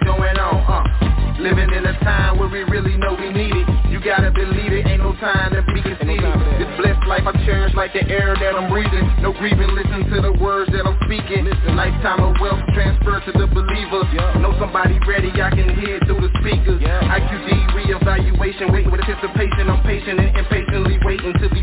is going on. Uh. Living in a time where we really know we need it. You gotta believe it, ain't no time to be conceited. This blessed life I cherish like the air that I'm breathing. No grieving, listen to the words that I'm speaking. Lifetime of wealth transferred to the believer. Know somebody ready, I can hear it through the speakers. IQD reevaluation, waiting with anticipation. I'm patient and impatiently waiting to be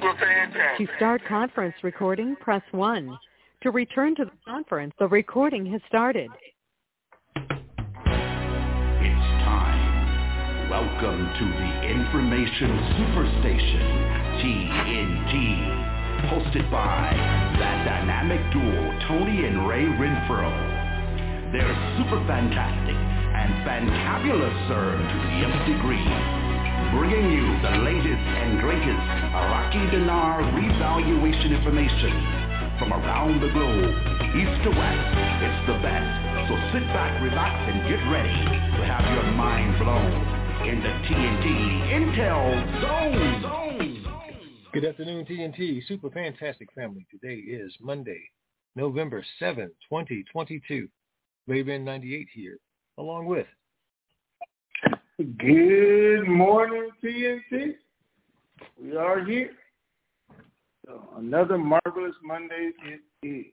Super fantastic. To start conference recording, press 1. To return to the conference, the recording has started. It's time. Welcome to the Information Superstation, TNT. Hosted by that dynamic duo, Tony and Ray Renfro. They're super fantastic and fantabulous, sir, to the nth degree. Bringing you the latest and greatest Iraqi dinar revaluation information from around the globe, east to west. It's the best. So sit back, relax, and get ready to have your mind blown in the TNT Intel Zone. Zone. Good afternoon, TNT Super Fantastic Family. Today is Monday, November 7, 2022. Raven 98 here, along with Good morning, TNT. We are here. So another marvelous Monday it is.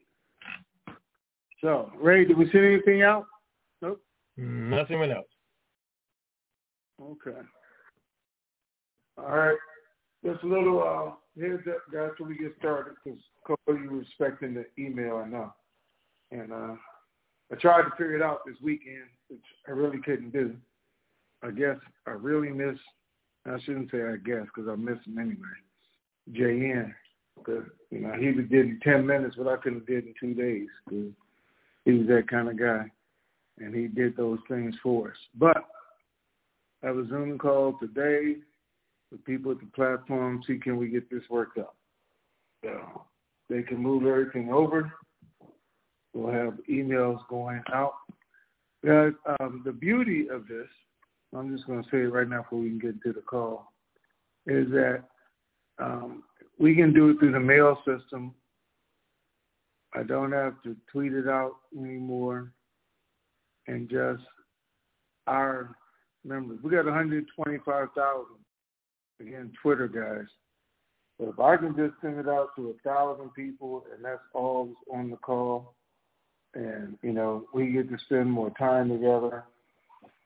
So, Ray, did we send anything out? Nope. Nothing went out. Okay. All right. Just a little uh, heads up, guys, before we get started, because Cole, you were expecting the email, I know. And uh, I tried to figure it out this weekend, which I really couldn't do. I guess I really miss, I shouldn't say I guess, because I miss him anyway, JN. Because, you know, he did in 10 minutes what I couldn't have did in two days. Cause he was that kind of guy. And he did those things for us. But I have a Zoom call today with people at the platform, see can we get this worked out. So they can move everything over. We'll have emails going out. Guys, um, the beauty of this, I'm just going to say it right now before we can get into the call, is that um, we can do it through the mail system. I don't have to tweet it out anymore and just our members. We got 125,000 again, Twitter guys. But if I can just send it out to a thousand people and that's all on the call, and you know we get to spend more time together.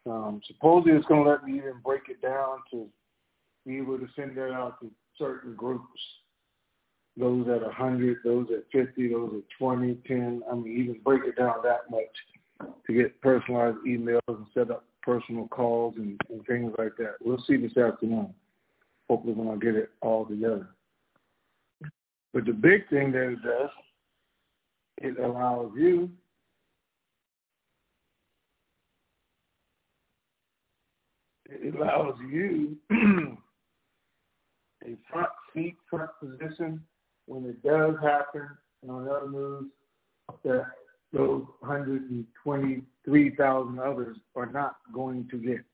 Um, supposedly it's going to let me even break it down to be able to send that out to certain groups. Those at 100, those at 50, those at 20, 10. I mean, even break it down that much to get personalized emails and set up personal calls and, and things like that. We'll see this afternoon. Hopefully when I get it all together. But the big thing that it does, it allows you it allows you a front seat, front position when it does happen. And on the other news, that those 123,000 others are not going to get.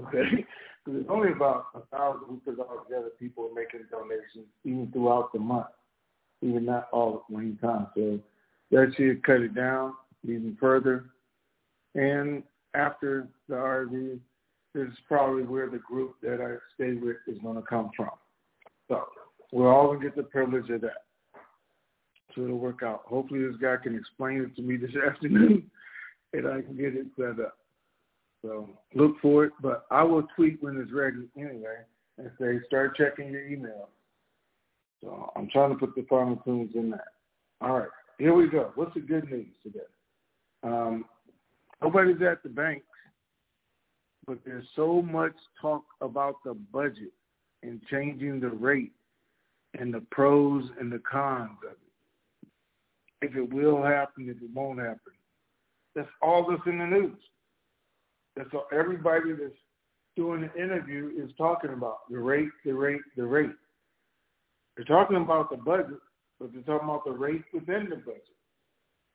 Okay? Because it's only about a thousand because altogether people are making donations even throughout the month, even not all at one time. So that should cut it down even further. And after the RV, is probably where the group that I stay with is going to come from. So we're all going to get the privilege of that. So it'll work out. Hopefully this guy can explain it to me this afternoon and I can get it set up. So look for it, but I will tweet when it's ready anyway and say start checking your email. So I'm trying to put the final tunes in that. All right, here we go. What's the good news today? Um, nobody's at the banks, but there's so much talk about the budget and changing the rate and the pros and the cons of it. If it will happen, if it won't happen. That's all that's in the news. That's all everybody that's doing the interview is talking about. The rate, the rate, the rate. They're talking about the budget, but they're talking about the rate within the budget.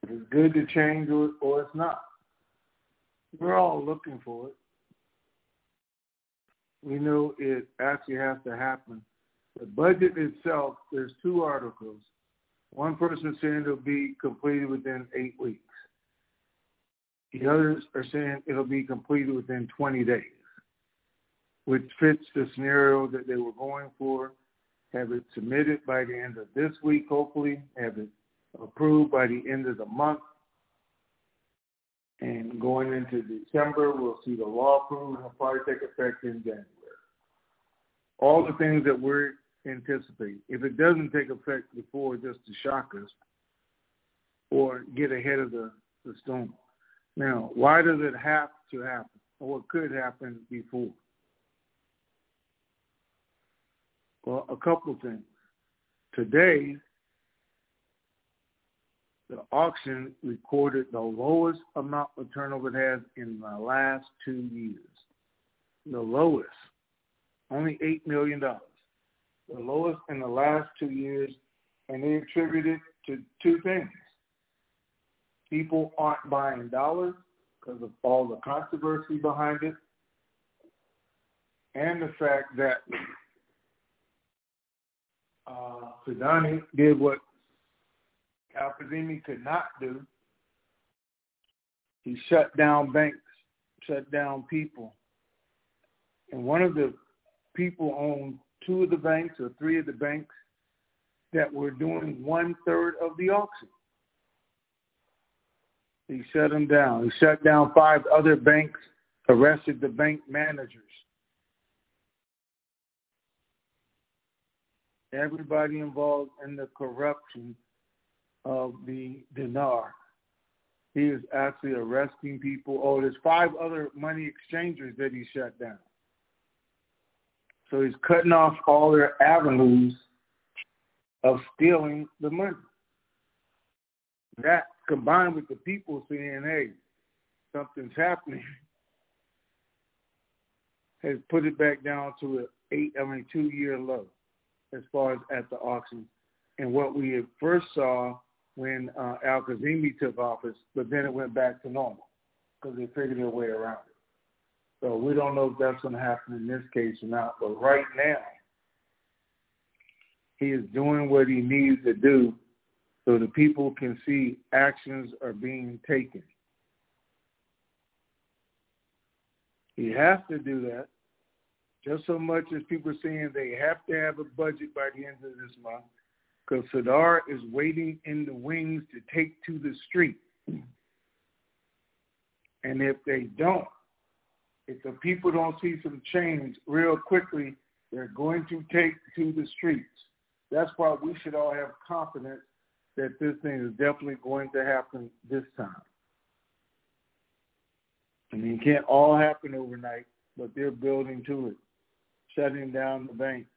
It's good to change or, or it's not. We're all looking for it. We know it actually has to happen. The budget itself, there's two articles. One person saying it'll be completed within eight weeks. The others are saying it'll be completed within 20 days, which fits the scenario that they were going for. Have it submitted by the end of this week, hopefully. Have it approved by the end of the month. And going into December, we'll see the law approved and probably take effect in January. All the things that we're anticipating. If it doesn't take effect before just to shock us or get ahead of the, the storm. Now, why does it have to happen? Or what could happen before? Well, a couple of things. Today, the auction recorded the lowest amount of turnover it has in the last two years. The lowest. Only $8 million. The lowest in the last two years, and they attribute it to two things people aren't buying dollars because of all the controversy behind it, and the fact that uh, Sudani did what Al-Kazemi could not do. He shut down banks, shut down people. And one of the people owned two of the banks or three of the banks, that were doing one third of the auction. He shut them down. He shut down five other banks, arrested the bank managers. Everybody involved in the corruption of the dinar. He is actually arresting people. Oh, there's five other money exchangers that he shut down. So he's cutting off all their avenues of stealing the money. That combined with the people saying, hey, something's happening, has put it back down to an eight, I mean, two year low as far as at the auction. And what we first saw when uh, Al Kazimi took office, but then it went back to normal because they figured their way around it. So we don't know if that's going to happen in this case or not. But right now, he is doing what he needs to do so the people can see actions are being taken. He has to do that just so much as people are saying they have to have a budget by the end of this month because Sadr is waiting in the wings to take to the street. And if they don't, if the people don't see some change real quickly, they're going to take to the streets. That's why we should all have confidence that this thing is definitely going to happen this time. I mean, it can't all happen overnight, but they're building to it, shutting down the banks.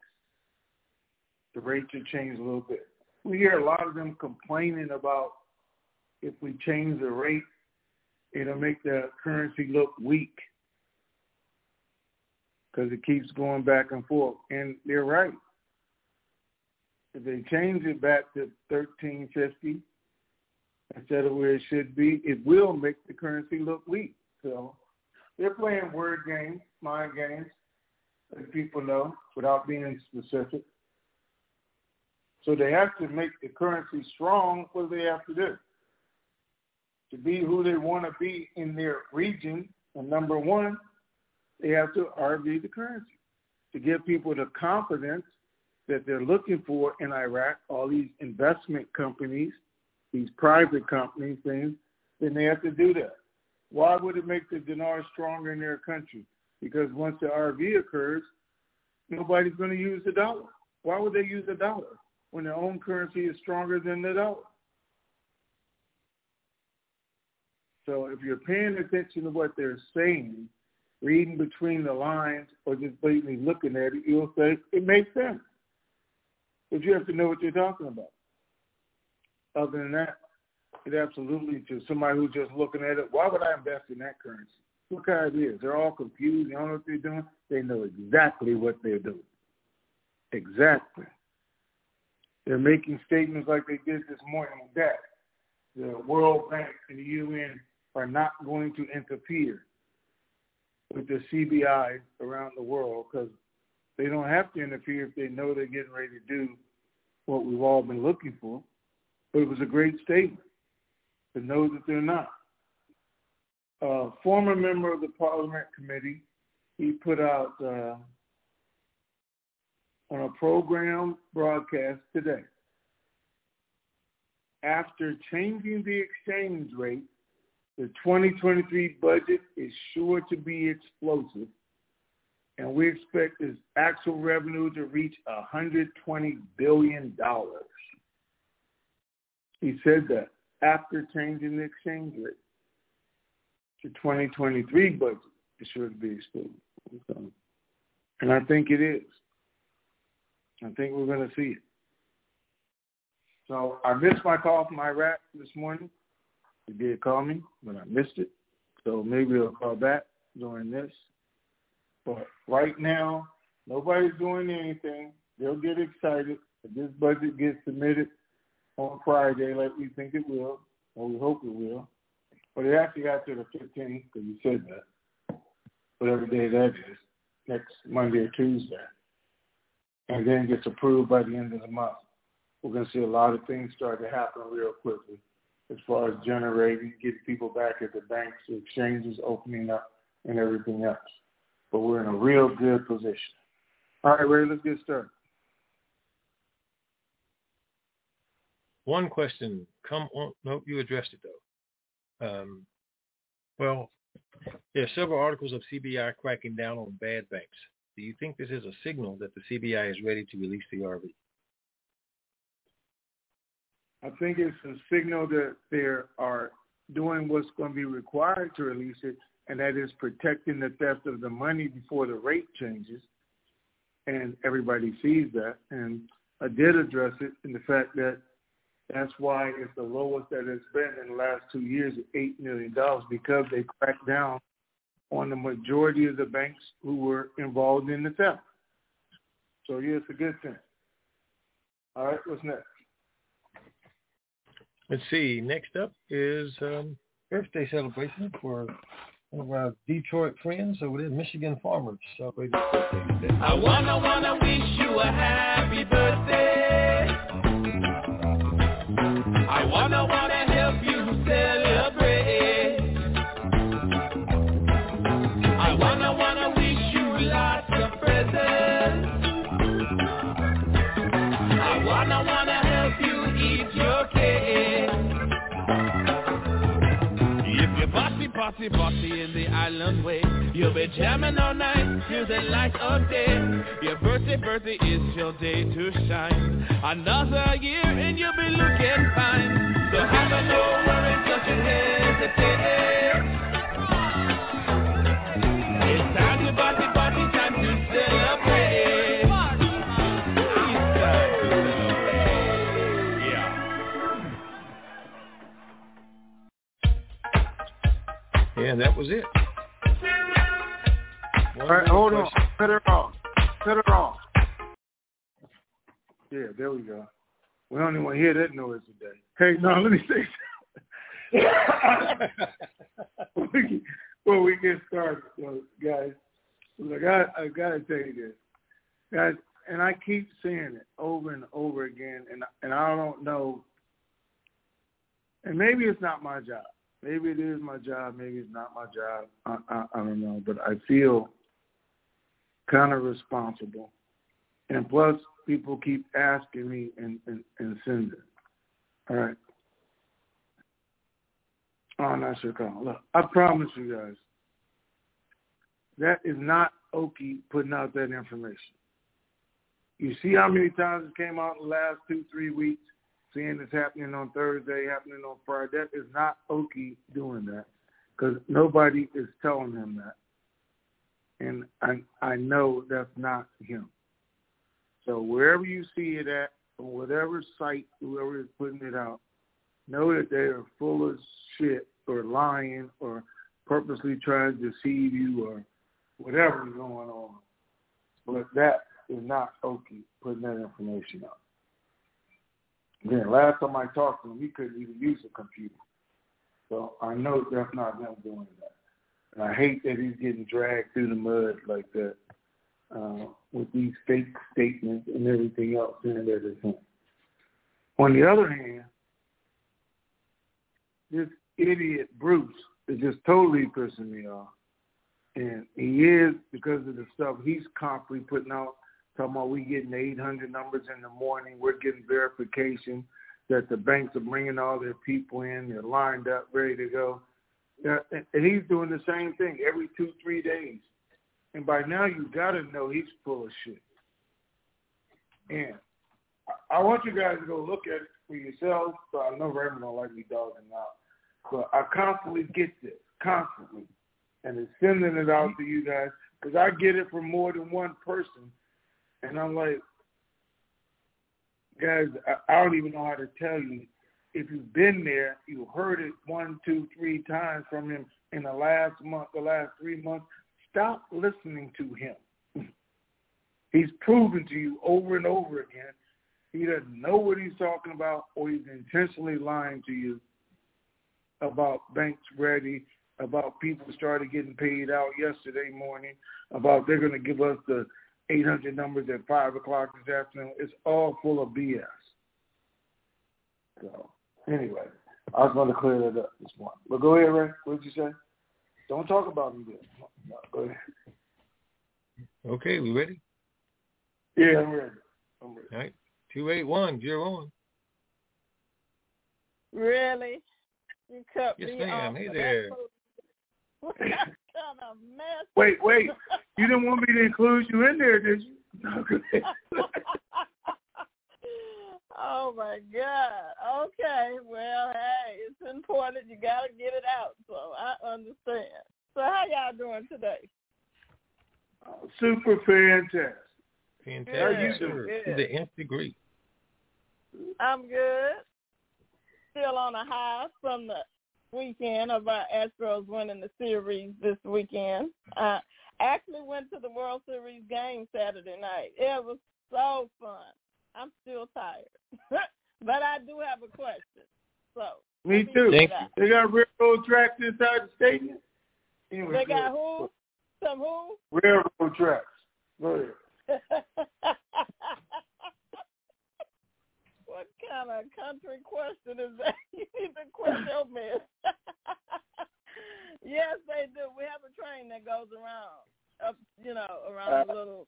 The rates will change a little bit. We hear a lot of them complaining about if we change the rate, it'll make the currency look weak because it keeps going back and forth. And they're right. If they change it back to 1350 instead of where it should be, it will make the currency look weak. So they're playing word games, mind games, as people know, without being specific. So they have to make the currency strong. What do they have to do? To be who they want to be in their region, and number one, they have to RV the currency to give people the confidence that they're looking for in Iraq, all these investment companies, these private companies, things, then they have to do that. Why would it make the dinar stronger in their country? Because once the RV occurs, nobody's going to use the dollar. Why would they use the dollar when their own currency is stronger than the dollar? So if you're paying attention to what they're saying, reading between the lines or just blatantly looking at it, you'll say it makes sense. But you have to know what you're talking about. Other than that, it absolutely to somebody who's just looking at it, why would I invest in that currency? What Look how it is. They're all confused. They don't know what they're doing. They know exactly what they're doing. Exactly. They're making statements like they did this morning that the World Bank and the UN are not going to interfere with the CBI around the world because they don't have to interfere if they know they're getting ready to do what we've all been looking for. But it was a great statement to know that they're not. A former member of the Parliament Committee, he put out uh, on a program broadcast today. After changing the exchange rate the 2023 budget is sure to be explosive, and we expect its actual revenue to reach $120 billion. He said that after changing the exchange rate. The 2023 budget is sure to be explosive. And I think it is. I think we're going to see it. So I missed my call from Iraq this morning. He did call me, but I missed it. So maybe I'll call back during this. But right now, nobody's doing anything. They'll get excited if this budget gets submitted on Friday like we think it will, or we hope it will. But it actually got to the 15th because you said that, whatever day that is, next Monday or Tuesday. And then gets approved by the end of the month. We're going to see a lot of things start to happen real quickly as far as generating, getting people back at the banks, the exchanges opening up, and everything else. But we're in a real good position. All right, Ray, let's get started. one question. Come on. Nope, you addressed it though. Um, well, there are several articles of CBI cracking down on bad banks. Do you think this is a signal that the CBI is ready to release the RV? I think it's a signal that they are doing what's going to be required to release it, and that is protecting the theft of the money before the rate changes. And everybody sees that. And I did address it in the fact that that's why it's the lowest that it's been in the last two years at $8 million because they cracked down on the majority of the banks who were involved in the theft. So, yeah, it's a good thing. All right, what's next? Let's see. Next up is um, birthday celebration for one of our Detroit friends over there, Michigan Farmers celebrating birthday today. I wanna wanna wish you a happy birthday. I wanna wanna bossy, bossy in the island way, you'll be jamming all night till the light of day. Your birthday, birthday is your day to shine. Another year and you'll be looking fine. So have a no worries, don't you hesitate. It's time to party, party, And that was it. All right, hold on. Cut her off. Cut her off. Yeah, there we go. We don't even hear that noise today. Hey, no, let me say something. before we get started, guys, look, I, I got to tell you this. Guys, and I keep saying it over and over again, and and I don't know, and maybe it's not my job. Maybe it is my job. Maybe it's not my job. I, I, I don't know, but I feel kind of responsible. And plus, people keep asking me and, and, and sending. All right. Oh, not sure. Call. Look, I promise you guys, that is not Okie putting out that information. You see how many times it came out in the last two, three weeks, seeing it's happening on Thursday, happening on Friday. That is not Okie doing that because nobody is telling him that. And I, I know that's not him. So wherever you see it at, on whatever site, whoever is putting it out, know that they are full of shit or lying or purposely trying to deceive you or whatever is going on. But that is not Okie putting that information out. Again, last time I talked to him, he couldn't even use a computer. So I know that's not him doing that. And I hate that he's getting dragged through the mud like that uh, with these fake statements and everything else that it's. On the other hand, this idiot Bruce is just totally pissing me off. And he is because of the stuff he's constantly putting out, talking about we getting 800 numbers in the morning, we're getting verification that the banks are bringing all their people in, they're lined up, ready to go. And he's doing the same thing every two, three days. And by now you got to know he's full of shit. And I want you guys to go look at it for yourselves. So I know Raymond don't like me dogging out, but I constantly get this, constantly, and it's sending it out to you guys because I get it from more than one person, and I'm like, guys, I, don't even know how to tell you. If you've been there, you heard it one, two, three times from him in the last month, the last three months. Stop listening to him. He's proven to you over and over again he doesn't know what he's talking about or he's intentionally lying to you about banks ready, about people started getting paid out yesterday morning, about they're going to give us the 800 numbers at 5 o'clock this afternoon. It's all full of BS. So, anyway, I was going to clear that up this morning. But go ahead, Ray. What did you say? Don't talk about me then. No, go ahead. Okay, we ready? Yeah, I'm ready. I'm ready. All right. 281, you're on. Really? You cut Yes, me ma'am. off Hey for there. that What kind of mess? Wait, wait. You didn't want me to include you in there, did you? No, oh my God. Okay. Well, hey, it's important. You gotta get it out. So I understand. So how y'all doing today? Oh, Super fantastic. Fantastic. How you sir. doing? To the nth degree. I'm good. Still on a high from the weekend of our Astros winning the series this weekend. I actually went to the World Series game Saturday night. It was so fun. I'm still tired, but I do have a question. So Me too. Thank it out. They got railroad tracks inside the stadium. Anyway, They go got who? Some who? Railroad tracks. Go ahead. what kind of country question is that? You need to quit your mess. Yes, they do. We have a train that goes around up, you know, around the little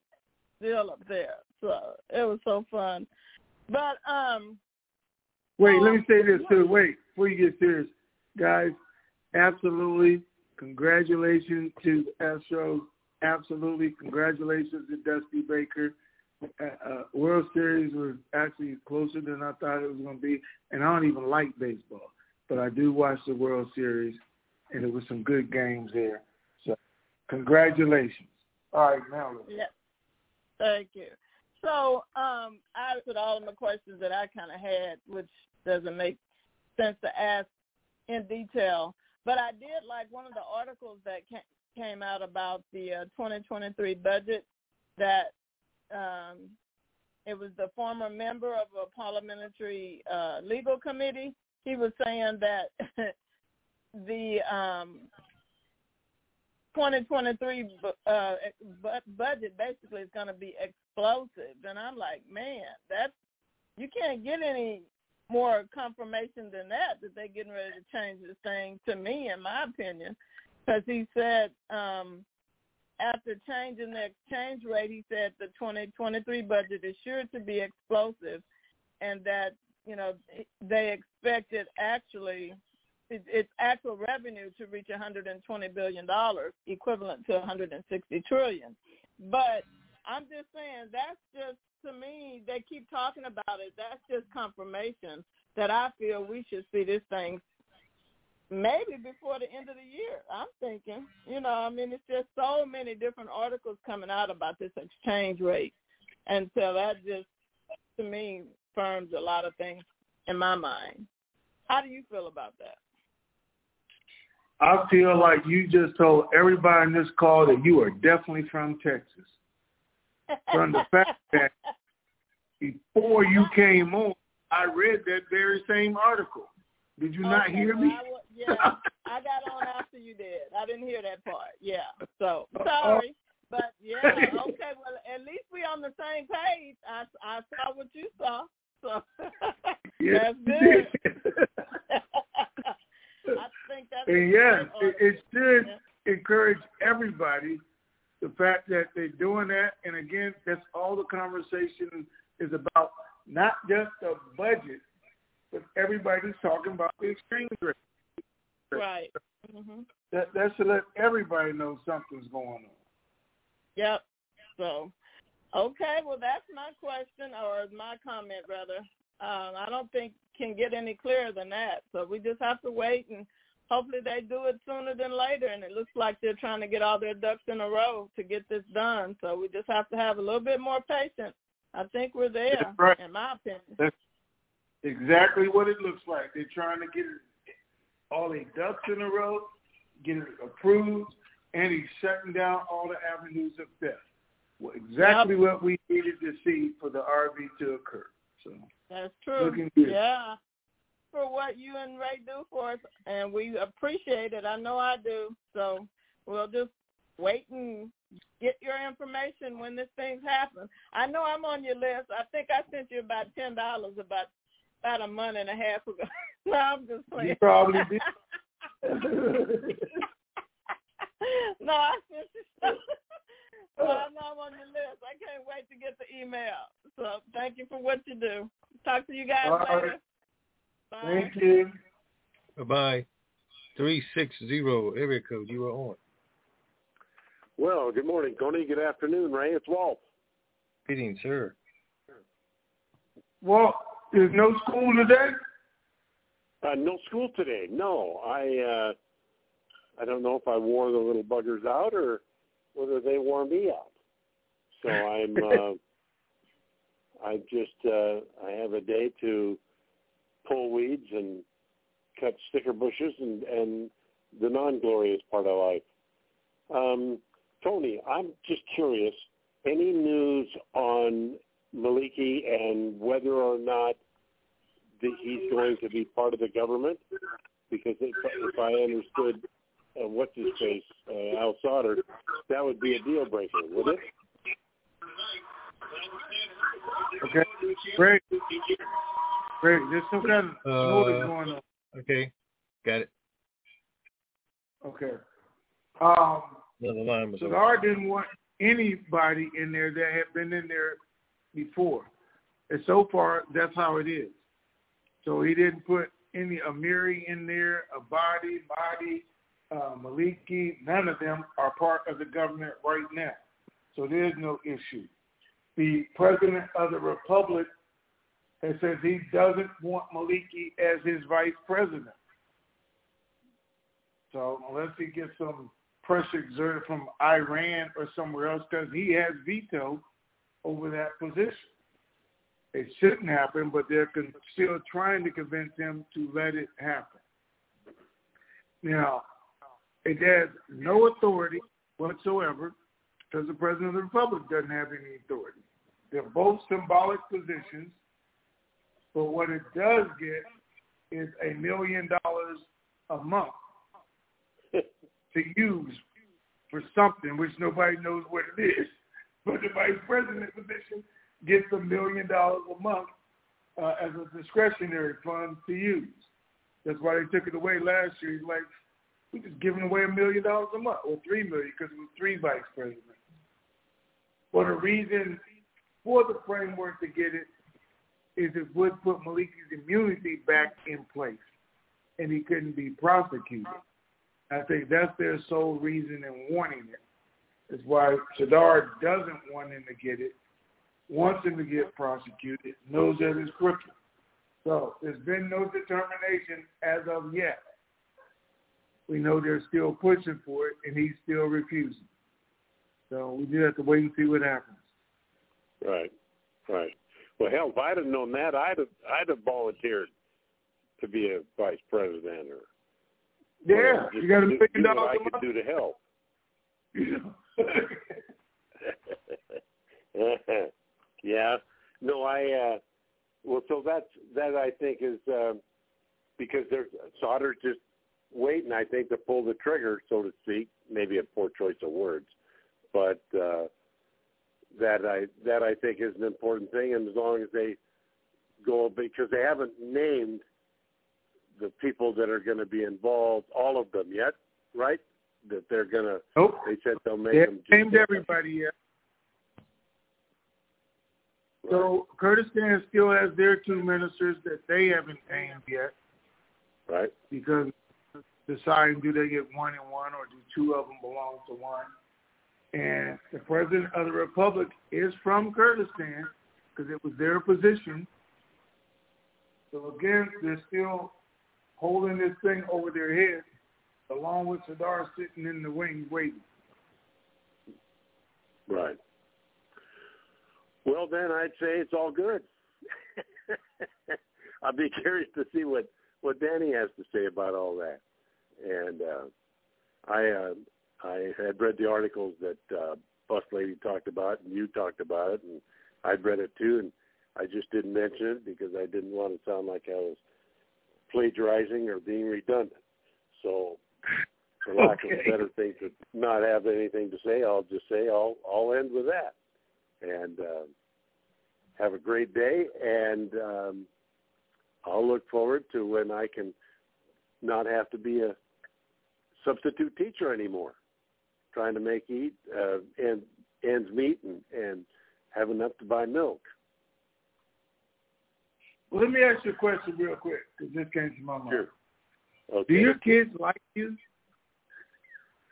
deal up there. So it was so fun. But um, Wait, let me say this too. Wait, before you get serious, guys, absolutely congratulations to Astros. Absolutely congratulations to Dusty Baker. Uh, uh, World Series was actually closer than I thought it was going to be, and I don't even like baseball, but I do watch the World Series, and it was some good games there. So, congratulations. All right, now. yeah. Thank you. So um, I answered all of my questions that I kind of had, which doesn't make sense to ask in detail. But I did like one of the articles that ca- came out about the uh, 2023 budget that um, it was the former member of a parliamentary uh, legal committee. He was saying that the um, 2023 bu- uh, bu- budget basically is going to be explosive, and I'm like, man, that's you can't get any more confirmation than that that they're getting ready to change this thing. To me, in my opinion, because he said um, after changing the exchange rate, he said the 2023 budget is sure to be explosive, and that you know they expected actually its actual revenue to reach 120 billion dollars, equivalent to 160 trillion. But I'm just saying that's just to me. They keep talking about it. That's just confirmation that I feel we should see this thing maybe before the end of the year. I'm thinking, you know, I mean, it's just so many different articles coming out about this exchange rate, and so that just to me firms a lot of things in my mind. How do you feel about that? I feel like you just told everybody in this call that you are definitely from Texas. From the fact that before you came on, I read that very same article. Did you not Okay, hear well, me? I yeah, I got on after you did. I didn't hear that part. Yeah, so uh, sorry, uh, but yeah, okay. Well, at least we on the same page. I I saw what you saw, so Yes, that's good. did. I think that's a and yes, it, it should Yeah. encourage everybody the fact that they're doing that. And again, that's all the conversation is about. Not just the budget, but everybody's talking about the exchange rate. right. hmm That that should let everybody know something's going on. Yep. So, okay. Well, that's my question or my comment rather. Um, I don't think can get any clearer than that. So we just have to wait and hopefully they do it sooner than later. And it looks like they're trying to get all their ducks in a row to get this done. So we just have to have a little bit more patience. I think we're there, right. in my opinion. That's exactly what it looks like. They're trying to get all their ducks in a row, get it approved, and he's shutting down all the avenues of theft. Well, exactly what we needed to see for the RV to occur. That's true. Looking good. Yeah. For what you and Ray do for us, and we appreciate it. I know I do. So we'll just wait and get your information when this thing's happen. I know I'm on your list. I think I sent you about ten dollars about about a month and a half ago. no, I'm just playing. you probably did. no, I sent you. well, I know I'm on your list. I can't wait to get the email. So thank you for what you do. Talk to you guys All right. later. Bye. Thank you. Bye bye. Three six zero area code. You are on. Well, good morning, Tony. Good afternoon, Ray. It's Walt. Greetings, sir. Well, there's no school today. Uh, no school today. No, I uh, I don't know if I wore the little buggers out or whether they wore me out. So I'm uh, I just uh, I have a day to pull weeds and cut sticker bushes and and the non-glorious part of life. Um, Tony, I'm just curious. Any news on Maliki and whether or not that he's going to be part of the government? Because if, if I understood uh, what's his face, uh, Al Sauter, that would be a deal breaker, would it? Okay. Great. Great. There's some kind of Uh, going on. Okay, got it. Okay. Um, No, the line was so open. Gar didn't want anybody in there that had been in there before. And so far, that's how it is. So he didn't put any Amiri in there, a body, Badi, uh, Maliki. None of them are part of the government right now. So there's no issue. The president of the republic has said he doesn't want Maliki as his vice president. So unless he gets some pressure exerted from Iran or somewhere else, because he has veto over that position. It shouldn't happen, but they're con- still trying to convince him to let it happen. Now, it has no authority whatsoever because the president of the republic doesn't have any authority. They're both symbolic positions, but what it does get is a million dollars a month to use for something which nobody knows what it is. But the vice president position gets a million dollars a month uh, as a discretionary fund to use. That's why they took it away last year. He's like, we're just giving away a million dollars a month, or three million, because was three vice presidents. But the reason for the framework to get it is it would put Maliki's immunity back in place, and he couldn't be prosecuted. I think that's their sole reason in wanting it. Is why Sadr doesn't want him to get it, wants him to get prosecuted, knows that it's crooked. So there's been no determination as of yet. We know they're still pushing for it, and he's still refusing. So we just have to wait and see what happens. Right, right. Well, hell, if I'd have known that, I'd have I'd have volunteered to be a vice president or Yeah, just you got a do- million what dollars I a could do to help. yeah. No, I. uh Well, so that's that. I think is um because there's Sauter's just waiting. I think to pull the trigger, so to speak. Maybe a poor choice of words, but uh that I that I think is an important thing. And as long as they go, because they haven't named the people that are going to be involved, all of them yet, right? That they're going to. Nope. They said they'll make They them. named everybody yet. So Kurdistan still has their two ministers that they haven't named yet Right. because deciding do they get one and one or do two of them belong to one. And the president of the republic is from Kurdistan because it was their position. So again, they're still holding this thing over their head along with Sadr sitting in the wings waiting. Right. Well, then I'd say it's all good. I'll be curious to see what what Danny has to say about all that. And uh, I uh, I had read the articles that uh, Bus Lady talked about, and you talked about it, and I'd read it too, and I just didn't mention it because I didn't want to sound like I was plagiarizing or being redundant. So, for lack of Okay. a better thing to not have anything to say, I'll just say I'll I'll end with that. And uh, have a great day, and um, I'll look forward to when I can not have to be a substitute teacher anymore, trying to make eat uh, and ends meet and and have enough to buy milk. Well, let me ask you a question real quick because this came to my mind. Sure. Okay. Do your kids like you?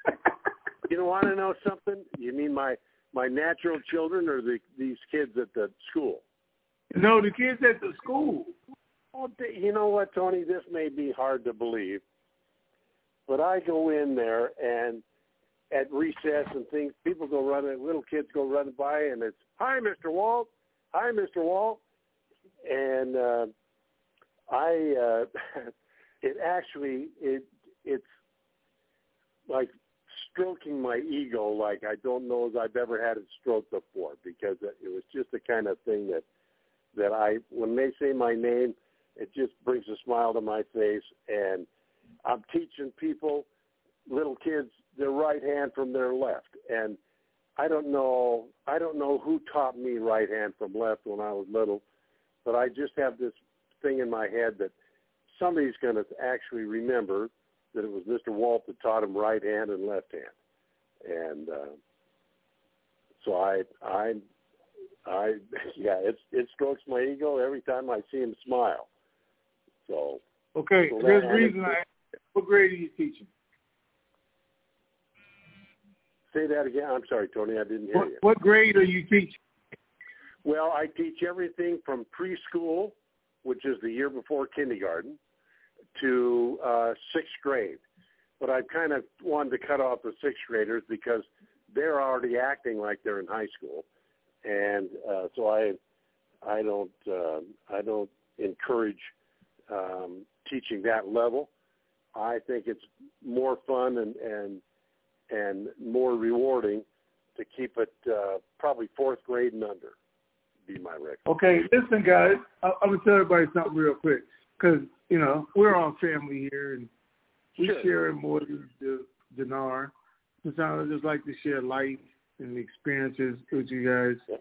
you don't want to know something? You mean my my natural children or the these kids at the school? No, the kids at the school. Well, you know what, Tony? This may be hard to believe, but I go in there and at recess and things, people go running, little kids go running by, and it's hi, Mr. Walt, hi, Mr. Walt, and uh, I, uh, it actually it it's like stroking my ego like I don't know as I've ever had it stroked before because it was just the kind of thing that that I when they say my name it just brings a smile to my face and I'm teaching people little kids their right hand from their left and I don't know I don't know who taught me right hand from left when I was little but I just have this thing in my head that somebody's going to actually remember that it was Mr. Walt that taught him right hand and left hand, and uh, so I, I, I, yeah, it's it strokes my ego every time I see him smile. So okay, so there's reason I. What grade are you teaching? Say that again. I'm sorry, Tony. I didn't hear What, you. what grade are you teaching? Well, I teach everything from preschool, which is the year before kindergarten, to uh, sixth grade. But I kind of wanted to cut off the sixth graders because they're already acting like they're in high school, and uh, so I, I don't, uh, I don't encourage um, teaching that level. I think it's more fun and and and more rewarding to keep it uh, probably fourth grade and under. Be my recommendation. Okay, listen, guys. I, I'm gonna tell everybody something real quick because you know we're all family here and we Sure. share more than the dinar. Sometimes I just like to share life and experiences with you guys,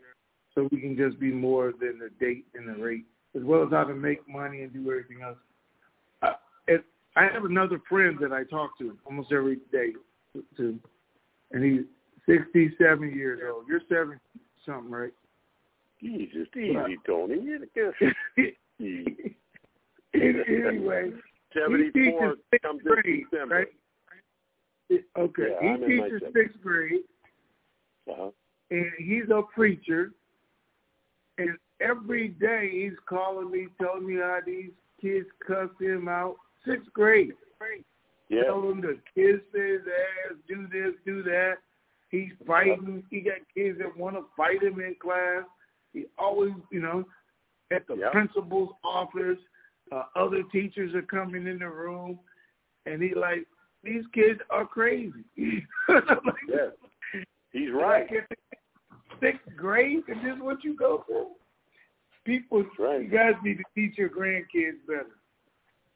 so we can just be more than the date and the rate, as well as how to make money and do everything else. I, it, I have another friend that I talk to almost every day, to, and he's 67 years old. You're 70 something, right? Jesus, easy, Tony. anyway, he teaches Seventy-four sixth comes in December. right? Okay, Yeah, he teaches sixth grade, Uh-huh. and he's a preacher. And every day he's calling me, telling me how these kids cuss him out. Sixth grade. Yeah. Tell him to kiss his ass, do this, do that. He's fighting. He got kids that want to fight him in class. He always, you know, at the Yep. principal's office, uh, other teachers are coming in the room, and he like, these kids are crazy. Like, Yeah. He's right. at Sixth grade, is this what you go for? People, right. you guys need to teach your grandkids better.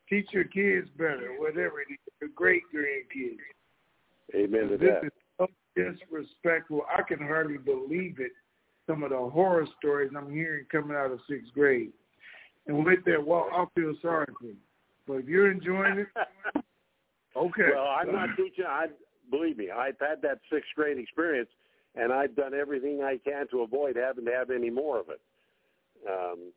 Teach your kids better, whatever it is, your great grandkids. Amen to This that. is so disrespectful. I can hardly believe it. Some of the horror stories I'm hearing coming out of sixth grade. And with that, well, I feel sorry for you. But if you're enjoying it, okay. Well, I'm not teaching. I believe me, I've had that sixth grade experience, and I've done everything I can to avoid having to have any more of it. Um,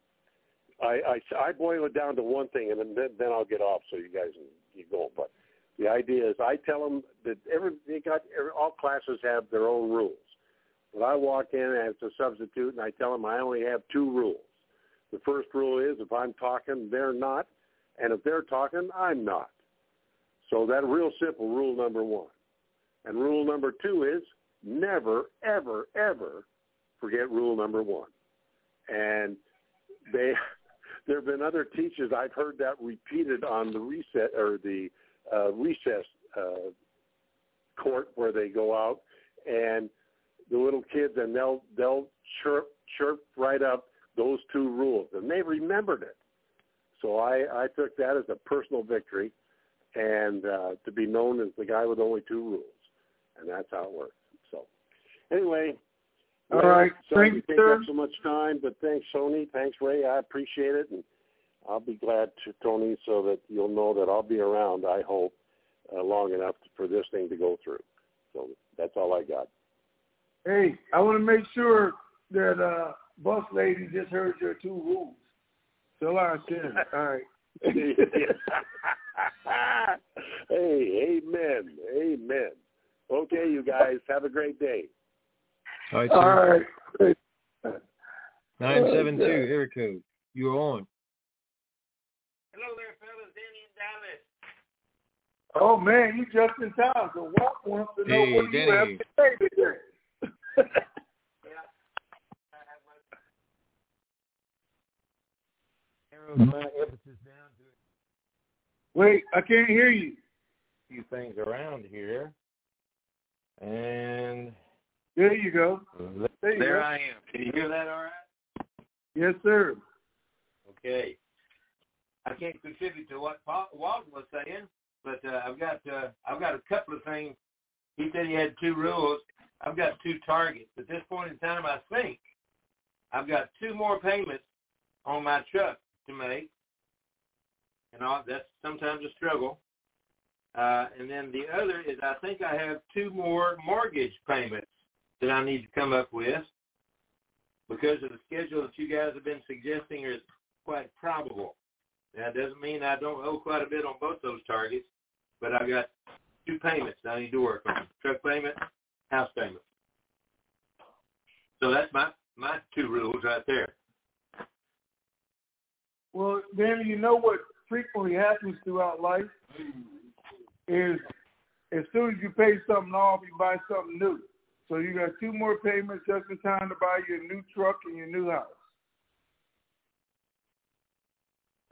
I, I I boil it down to one thing, and then then I'll get off so you guys can keep going. But the idea is, I tell them that every they got every, all classes have their own rules. But I walk in as a substitute, and I tell them I only have two rules. The first rule is if I'm talking, they're not, and if they're talking, I'm not. So that real simple rule number one. And rule number two is never, ever, ever forget rule number one. And they, have been other teachers I've heard that repeated on the reset or the uh, recess uh, court where they go out, and the little kids and they'll they'll chirp chirp right up those two rules, and they remembered it. So I I took that as a personal victory, and uh, to be known as the guy with only two rules, and that's how it works. So anyway. All well. Sorry Thank to you, take sir. up so much time, but thanks, Sony. Thanks, Ray. I appreciate it, and I'll be glad to, Tony, so that you'll know that I'll be around. I hope uh, long enough for this thing to go through. So that's all I got. Hey, I want to make sure that uh, Bus Lady just heard your two rules. July 10th. All right. hey, amen, amen. Okay, you guys have a great day. All right, All sir. right. Nine seven two area code. You're on. Hello there, fellas. Danny in Dallas. Oh man, you just in time. So Walt wants to know Hey, what do you have to say today. Hmm? Wait, I can't hear you. A few things around here. And There you go. There you there go. I am. Can you hear that all right? Yes, sir. Okay. I can't contribute to what Paul, Walton was saying, but uh, I've got uh, I've got a couple of things. He said he had two rules. I've got two targets. At this point in time, I think I've got two more payments on my truck to make. And all, that's sometimes a struggle. Uh, and then the other is I think I have two more mortgage payments that I need to come up with because of the schedule that you guys have been suggesting is quite probable. It doesn't mean I don't owe quite a bit on both those targets, but I've got two payments that I need to work on, truck payment, house payment. So that's my, my two rules right there. Well, then you know what frequently happens throughout life is as soon as you pay something off, you buy something new. So you got two more payments just in time to buy your new truck and your new house.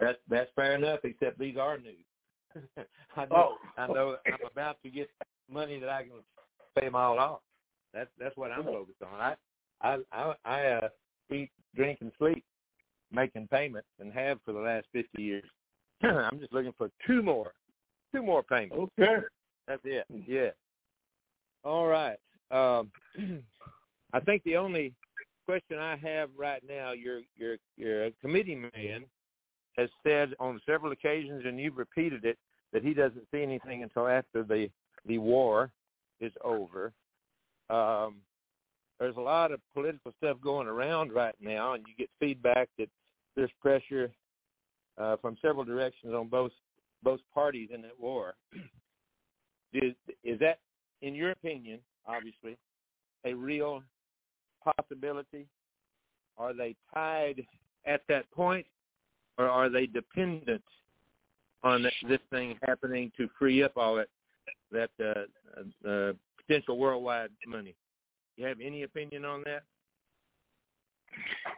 That's that's fair enough, except these are new. I know Oh. I know I'm about to get money that I can pay them all off. That's that's what I'm focused on. I I I, I uh, eat, drink, and sleep making payments, and have for the last fifty years. I'm just looking for two more, two more payments. Okay. That's it. Yeah. All right. Um, I think the only question I have right now, you're you're you're a committee man has said on several occasions, and you've repeated it, that he doesn't see anything until after the the war is over. Um, there's a lot of political stuff going around right now, and you get feedback that there's pressure uh, from several directions on both both parties in that war. Is, is that, in your opinion, obviously, a real possibility? Are they tied at that point, or are they dependent on this thing happening to free up all that that uh, uh, potential worldwide money? You have any opinion on that?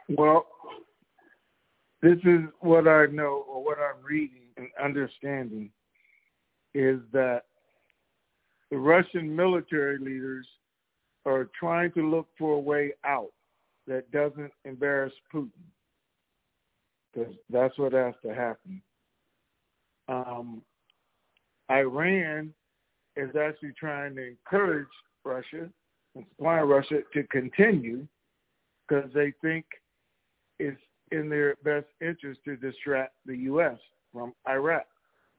Well, this is what I know or what I'm reading and understanding is that the Russian military leaders are trying to look for a way out that doesn't embarrass Putin. Because that's what has to happen. Um, Iran is actually trying to encourage Russia and supplying Russia to continue because they think it's in their best interest to distract the U.S. from Iraq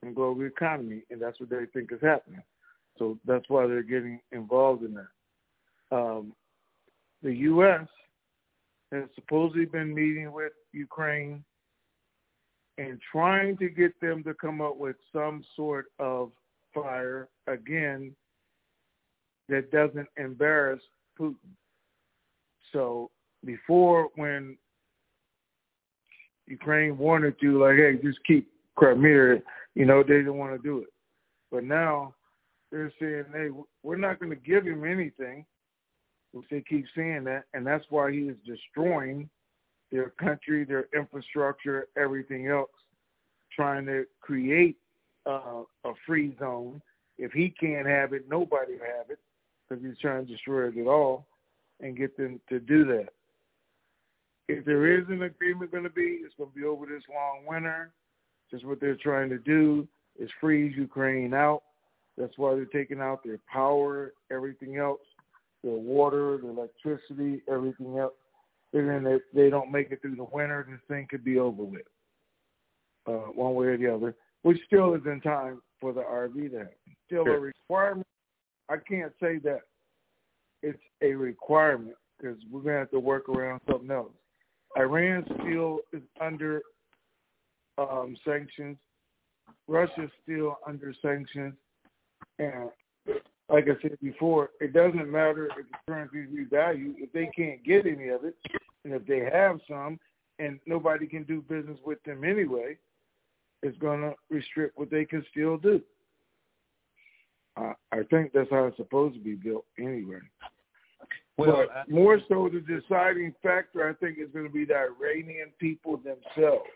and global economy, and that's what they think is happening. So that's why they're getting involved in that. Um, the U.S. has supposedly been meeting with Ukraine and trying to get them to come up with some sort of fire again that doesn't embarrass Putin. So before, when Ukraine wanted to, like, hey, just keep Crimea, you know, they didn't want to do it. But now they're saying, hey, we're not going to give him anything, which they keep saying that, and that's why he is destroying their country, their infrastructure, everything else, trying to create uh, a free zone. If he can't have it, nobody will have it because he's trying to destroy it at all and get them to do that. If there is an agreement going to be, it's going to be over this long winter. Just what they're trying to do is freeze Ukraine out. That's why they're taking out their power, everything else, their water, their electricity, everything else. And then if they don't make it through the winter, this thing could be over with, uh, one way or the other, which still is in time for the RV to happen. Still a requirement. I can't say that it's a requirement because we're going to have to work around something else. Iran still is under um, sanctions. Russia's still under sanctions, and like I said before, it doesn't matter if the currencies revalue if they can't get any of it, and if they have some, and nobody can do business with them anyway, it's going to restrict what they can still do. Uh, I think that's how it's supposed to be built anyway. Well, but more so the deciding factor, I think, is going to be the Iranian people themselves.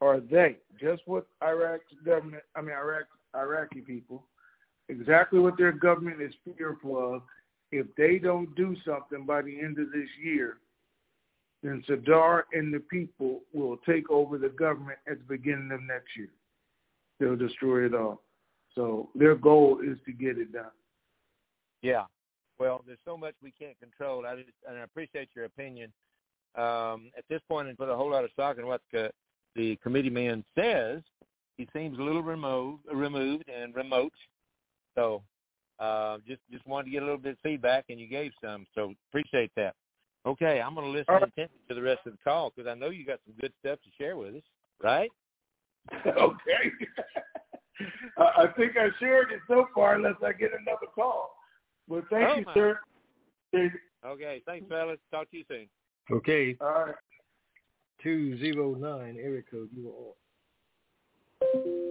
Are they just what Iraq's government? I mean, Iraq Iraqi people, exactly what their government is fearful of. If they don't do something by the end of this year, then Sadr and the people will take over the government at the beginning of next year. They'll destroy it all. So their goal is to get it done. Yeah. Well, there's so much we can't control. I just, and I appreciate your opinion. Um, at this point, and put a whole lot of stock in what the, the committee man says, he seems a little removed, removed and remote. So, uh, just just wanted to get a little bit of feedback, and you gave some. So appreciate that. Okay, I'm going to listen right. intently to the rest of the call because I know you got some good stuff to share with us, right? okay. I think I shared it so far, unless I get another call. Well, thank oh, you, my. sir. Okay, thanks, fellas. Talk to you soon. Okay. All right. Two zero nine area code. You are on.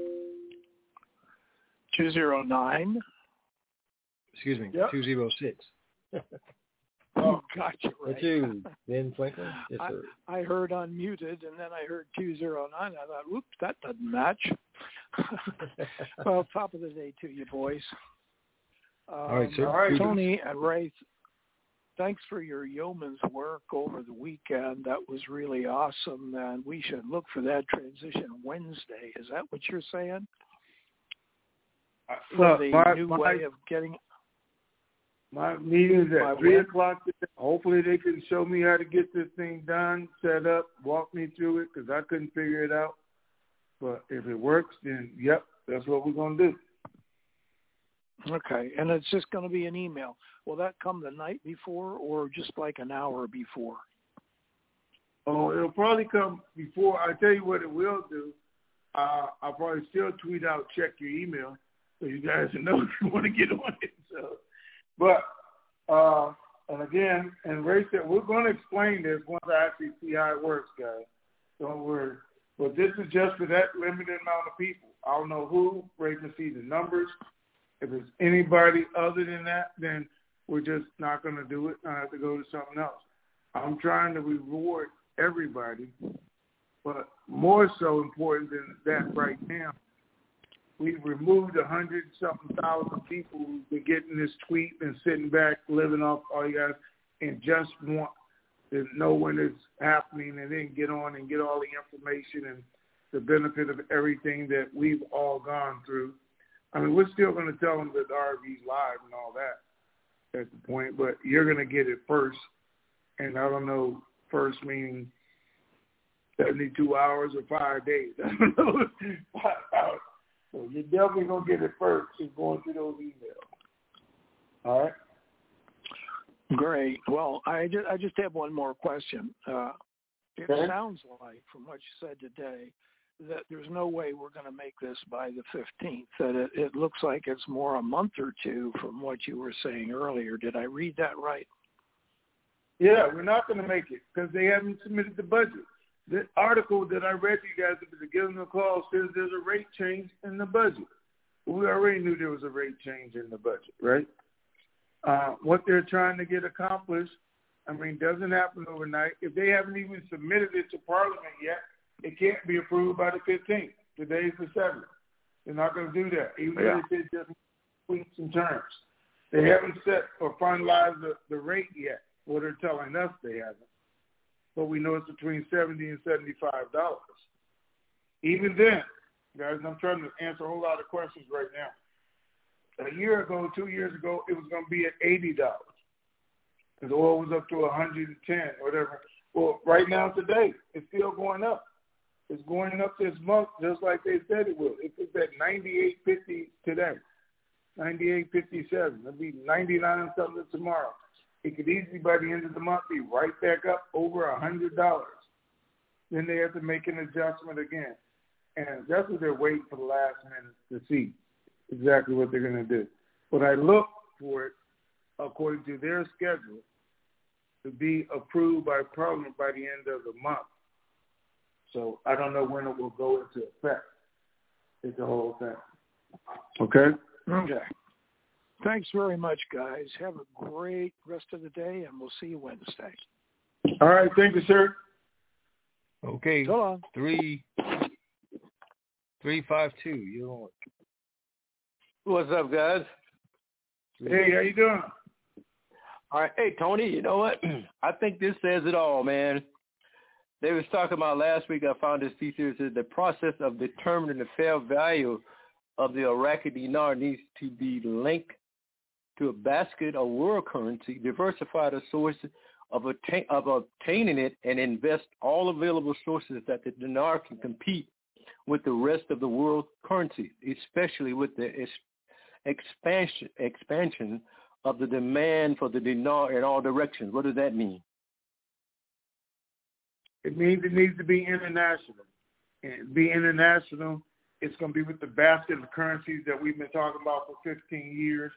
Two zero nine. Excuse me. Yep. Two zero six. Oh, gotcha. Right. That's you, Ben Franklin. Yes, I, sir. I heard unmuted, and then I heard 209. I thought, whoops, that doesn't match. well, top of the day to you, boys. Um, all right, sir. All right, Tony and Ray, thanks for your yeoman's work over the weekend. That was really awesome, and we should look for that transition Wednesday. Is that what you're saying? The my, new my, way of getting my meeting's at three o'clock today. Hopefully, they can show me how to get this thing done, set up, walk me through it because I couldn't figure it out. But if it works, then yep, that's what we're gonna do. Okay, and it's just going to be an email. Will that come the night before or just like an hour before? Oh, it'll probably come before. I tell you what, it will do. Uh, I'll probably still tweet out, check your email, so you guys know if you want to get on it. So but uh, and again, and Ray said we're going to explain this once I actually see how it works, guys. Don't worry. But this is just for that limited amount of people. I don't know who. Ray can see the numbers. If it's anybody other than that, then we're just not going to do it. I have to go to something else. I'm trying to reward everybody, but more so important than that right now we've removed a hundred something thousand people who've been getting this tweet and sitting back, living off all you guys, and just want to know when it's happening and then get on and get all the information and the benefit of everything that we've all gone through. I mean, we're still going to tell them that the RV's live and all that at the point, but you're going to get it first. And I don't know, first meaning 72 hours or five days. I don't know. So you're definitely gonna get it first. Just going through those emails. All right. Great. Well, I just I just have one more question. Uh, it okay. sounds like, from what you said today, that there's no way we're going to make this by the 15th. That it, it looks like it's more a month or two from what you were saying earlier. Did I read that right? Yeah, we're not going to make it because they haven't submitted the budget. The article that I read to you guys at the beginning of the call says there's a rate change in the budget. We already knew there was a rate change in the budget, right? Uh, what they're trying to get accomplished, I mean, doesn't happen overnight. If they haven't even submitted it to Parliament yet, it can't be approved by the 15th. Today's the 7th. They're not going to do that, even yeah. if they just tweaks and terms. They haven't set or finalized the, the rate yet. What they're telling us they haven't but we know it's between seventy and seventy-five dollars. Even then, guys, I'm trying to answer a whole lot of questions right now. A year ago, two years ago, it was going to be at eighty dollars because oil was up to 110, whatever. Well, right now today, it's still going up. It's going up this month just like they said it will. It's at 98.50 today, 98.57. It'll be 99 something tomorrow it could easily by the end of the month be right back up over a hundred dollars. Then they have to make an adjustment again. and that's what they're waiting for the last minute to see exactly what they're going to do. But I look for it according to their schedule to be approved by Parliament by the end of the month. So I don't know when it will go into effect. It's the whole thing. Okay? Okay. Thanks very much, guys. Have a great rest of the day, and we'll see you Wednesday. All right. Thank you, sir. Okay. So long. Three, three, five, two. You're on. What's up, guys? Hey, how you doing? All right. Hey, Tony, you know what? I think this says it all, man. They was talking about last week, I found this feature, says the process of determining the fair value of the Iraqi dinar needs to be linked to a basket of world currency, diversify the sources of, attain, of obtaining it, and invest all available sources that the dinar can compete with the rest of the world currency, especially with the expansion expansion of the demand for the dinar in all directions. What does that mean? It means it needs to be international. And be international, it's going to be with the basket of currencies that we've been talking about for 15 years.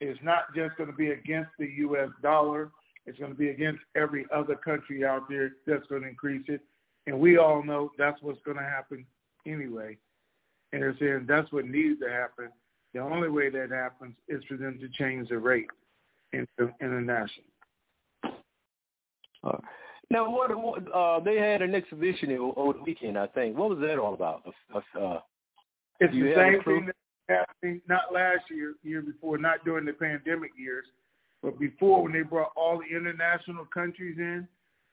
It's not just going to be against the U.S. dollar. It's going to be against every other country out there that's going to increase it. And we all know that's what's going to happen anyway. And they're saying that's what needs to happen. The only way that happens is for them to change the rate into international. Uh, now, what, what uh, they had an exhibition over the weekend, I think. What was that all about? Uh, it's the same thing that happened not last year, year before, not during the pandemic years, but before when they brought all the international countries in,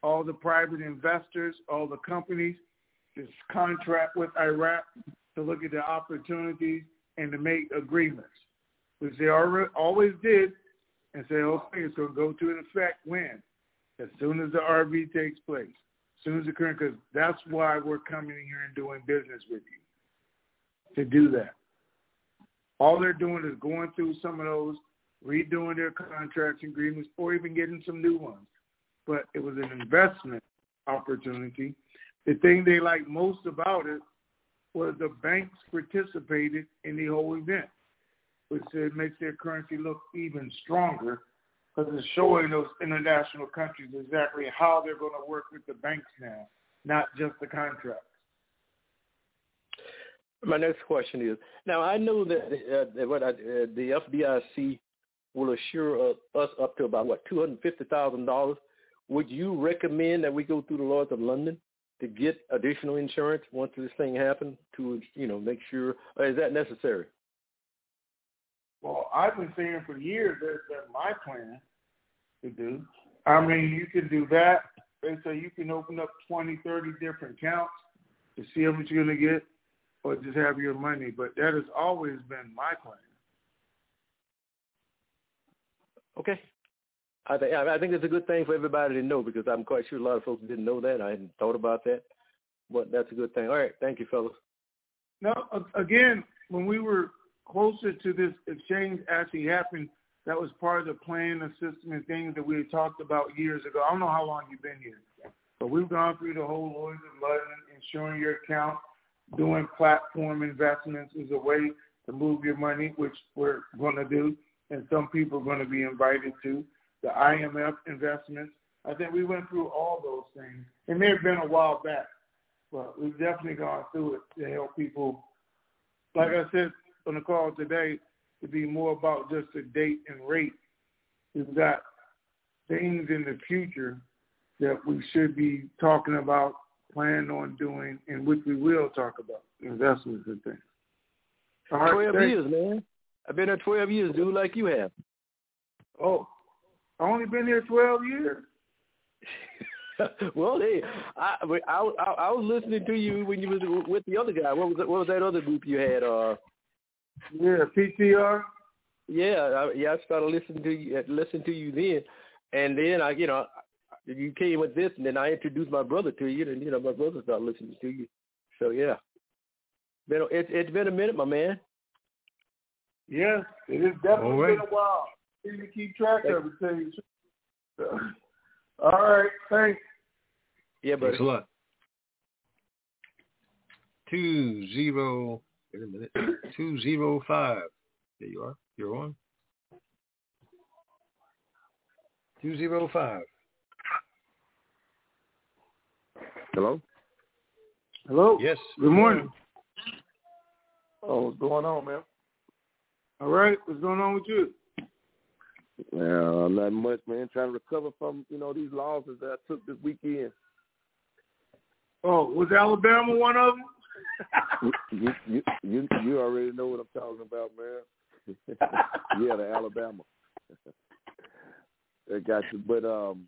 all the private investors, all the companies, this contract with Iraq to look at the opportunities and to make agreements, which they always did, and say, okay, it's going to go to an effect when? As soon as the RV takes place, as soon as the current, because that's why we're coming in here and doing business with you, to do that. All they're doing is going through some of those, redoing their contracts and agreements, or even getting some new ones. But it was an investment opportunity. The thing they liked most about it was the banks participated in the whole event, which makes their currency look even stronger because it's showing those international countries exactly how they're going to work with the banks now, not just the contracts. My next question is: Now I know that, uh, what I, uh, the FDIC will assure us up to about what two hundred fifty thousand dollars. Would you recommend that we go through the Lloyd's of London to get additional insurance once this thing happens to you know make sure is that necessary? Well, I've been saying for years that my plan to do. I mean, you can do that. They say you can open up 20, 30 different accounts to see how much you're going to get or just have your money. But that has always been my plan. Okay. I think I think it's a good thing for everybody to know because I'm quite sure a lot of folks didn't know that. I hadn't thought about that, but that's a good thing. All right, thank you, fellas. No, again, when we were closer to this exchange actually happening, that was part of the plan, the system, and things that we had talked about years ago. I don't know how long you've been here, but we've gone through the whole Lloyd's of London, insuring your account, doing platform investments is a way to move your money, which we're going to do, and some people are going to be invited to. The IMF investments. I think we went through all those things. It may have been a while back, but we've definitely gone through it to help people. Like I said on the call today, to be more about just the date and rate. We've got things in the future that we should be talking about, plan on doing, and which we will talk about, investments and things. All right, 12 thanks. years, man. I've been here 12 years, dude, like you have. Oh, I only been here 12 years. well, hey, I, I, I, I was listening to you when you was with the other guy. What was that, what was that other group you had? Uh, yeah, PTR. Yeah, I, yeah. I started listening to you, listening to you then, and then I, you know, you came with this, and then I introduced my brother to you, and you know, my brother started listening to you. So yeah, been it, it's been a minute, my man. Yeah, it has definitely right. been a while. Need to keep track of everything. All right, thanks. Yeah, but Thanks a lot. two zero. Wait a minute. Two zero five. There you are. You're on. Two zero five. Hello. Hello. Yes. Good morning. Oh, what's going on, man? All right. What's going on with you? Well, not much, man. Trying to recover from you know these losses that I took this weekend. Oh, was Alabama one of them? you, you you you already know what I'm talking about, man. yeah, the Alabama. I got you, but um,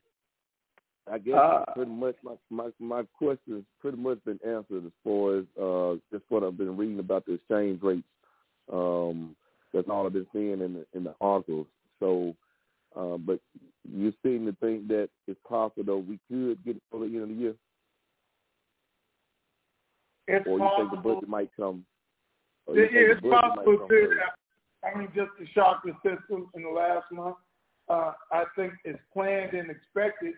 I guess Uh, pretty much my my my question's pretty much been answered as far as uh just what I've been reading about the exchange rates. Um, that's all I've been seeing in the in the articles. So, uh, but you seem to think that it's possible though we could get it for the end of the year, It's or you think the budget might come? or Yeah, you think the it's possible come to. I mean, just to shock the system in the last month. Uh, I think it's planned and expected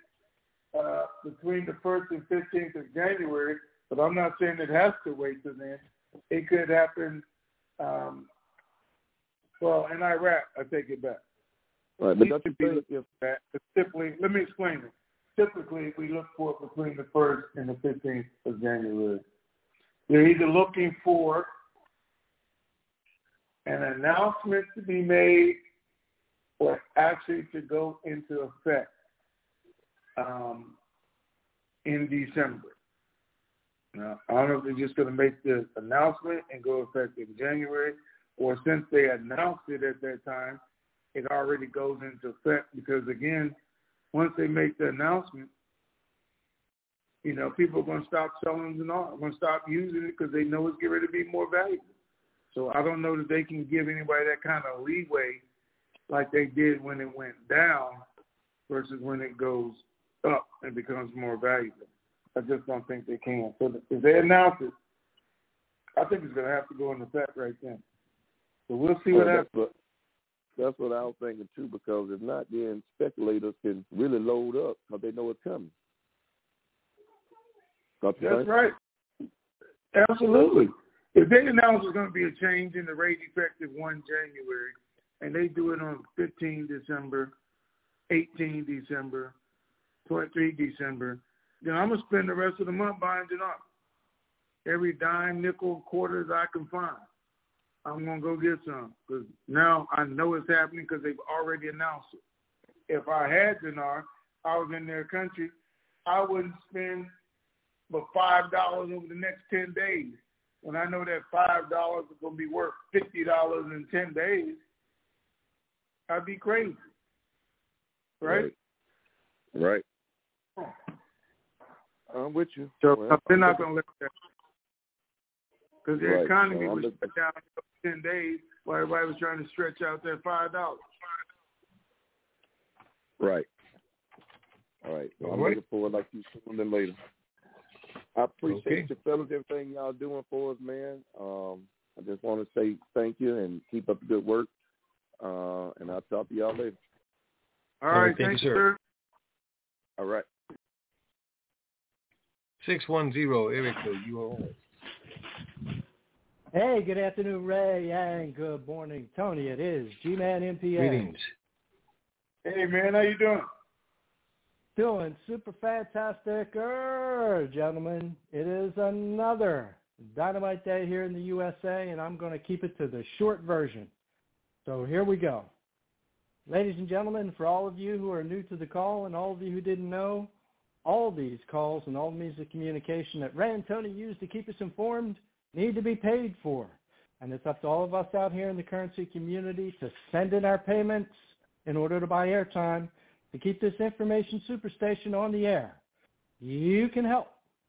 uh, between the first and fifteenth of January. But I'm not saying it has to wait till then. It could happen. Um, well, in Iraq, I take it back. Right, but don't you think if that let me explain it. Typically, we look for it between the first and the fifteenth of January. They're either looking for an announcement to be made or actually to go into effect um, in December. Now, I don't know if they're just going to make the announcement and go effective in January, or since they announced it at that time, it already goes into effect because again, once they make the announcement, you know, people are going to stop selling and all, going to stop using it because they know it's getting ready to be more valuable. So I don't know that they can give anybody that kind of leeway like they did when it went down versus when it goes up and becomes more valuable. I just don't think they can. So if they announce it, I think it's going to have to go into effect right then. So we'll see what Well, happens. that's what that's what I was thinking too. Because if not, then speculators can really load up because they know it's coming. That's think? right. Absolutely. If they announce there's going to be a change in the rate effective 1 January, and they do it on 15 December, 18 December, 23 December, then I'm going to spend the rest of the month buying dinar. Every dime, nickel, quarters I can find. I'm going to go get some because now I know it's happening because they've already announced it. If I had dinar, I was in their country, I wouldn't spend but five dollars over the next ten days. When I know that five dollars is going to be worth fifty dollars in ten days, I'd be crazy, right? Right. I'm with you. So Well, they're I'm not going to let that because the Right. economy So was looking- shut down in ten days while everybody was trying to stretch out that five dollars. Right. All right. So All I'm right. looking forward like you sooner than later. I appreciate Okay. you fellas, everything y'all doing for us, man. Um, I just want to say thank you and keep up the good work. Uh, and I'll talk to y'all later. All All right, right, thank thank you, you, sir. sir. All right. Six one zero, Erica, you are on. Hey, good afternoon, Ray, and good morning, Tony. It is G-Man MPA. Greetings. Hey man, how you doing? Doing super fantastic, er, gentlemen. It is another Dynamite Day here in the USA, and I'm going to keep it to the short version. So here we go. Ladies and gentlemen, for all of you who are new to the call and all of you who didn't know, all these calls and all means of communication that Ray and Tony use to keep us informed need to be paid for. And it's up to all of us out here in the currency community to send in our payments in order to buy airtime to keep this information superstation on the air. You can help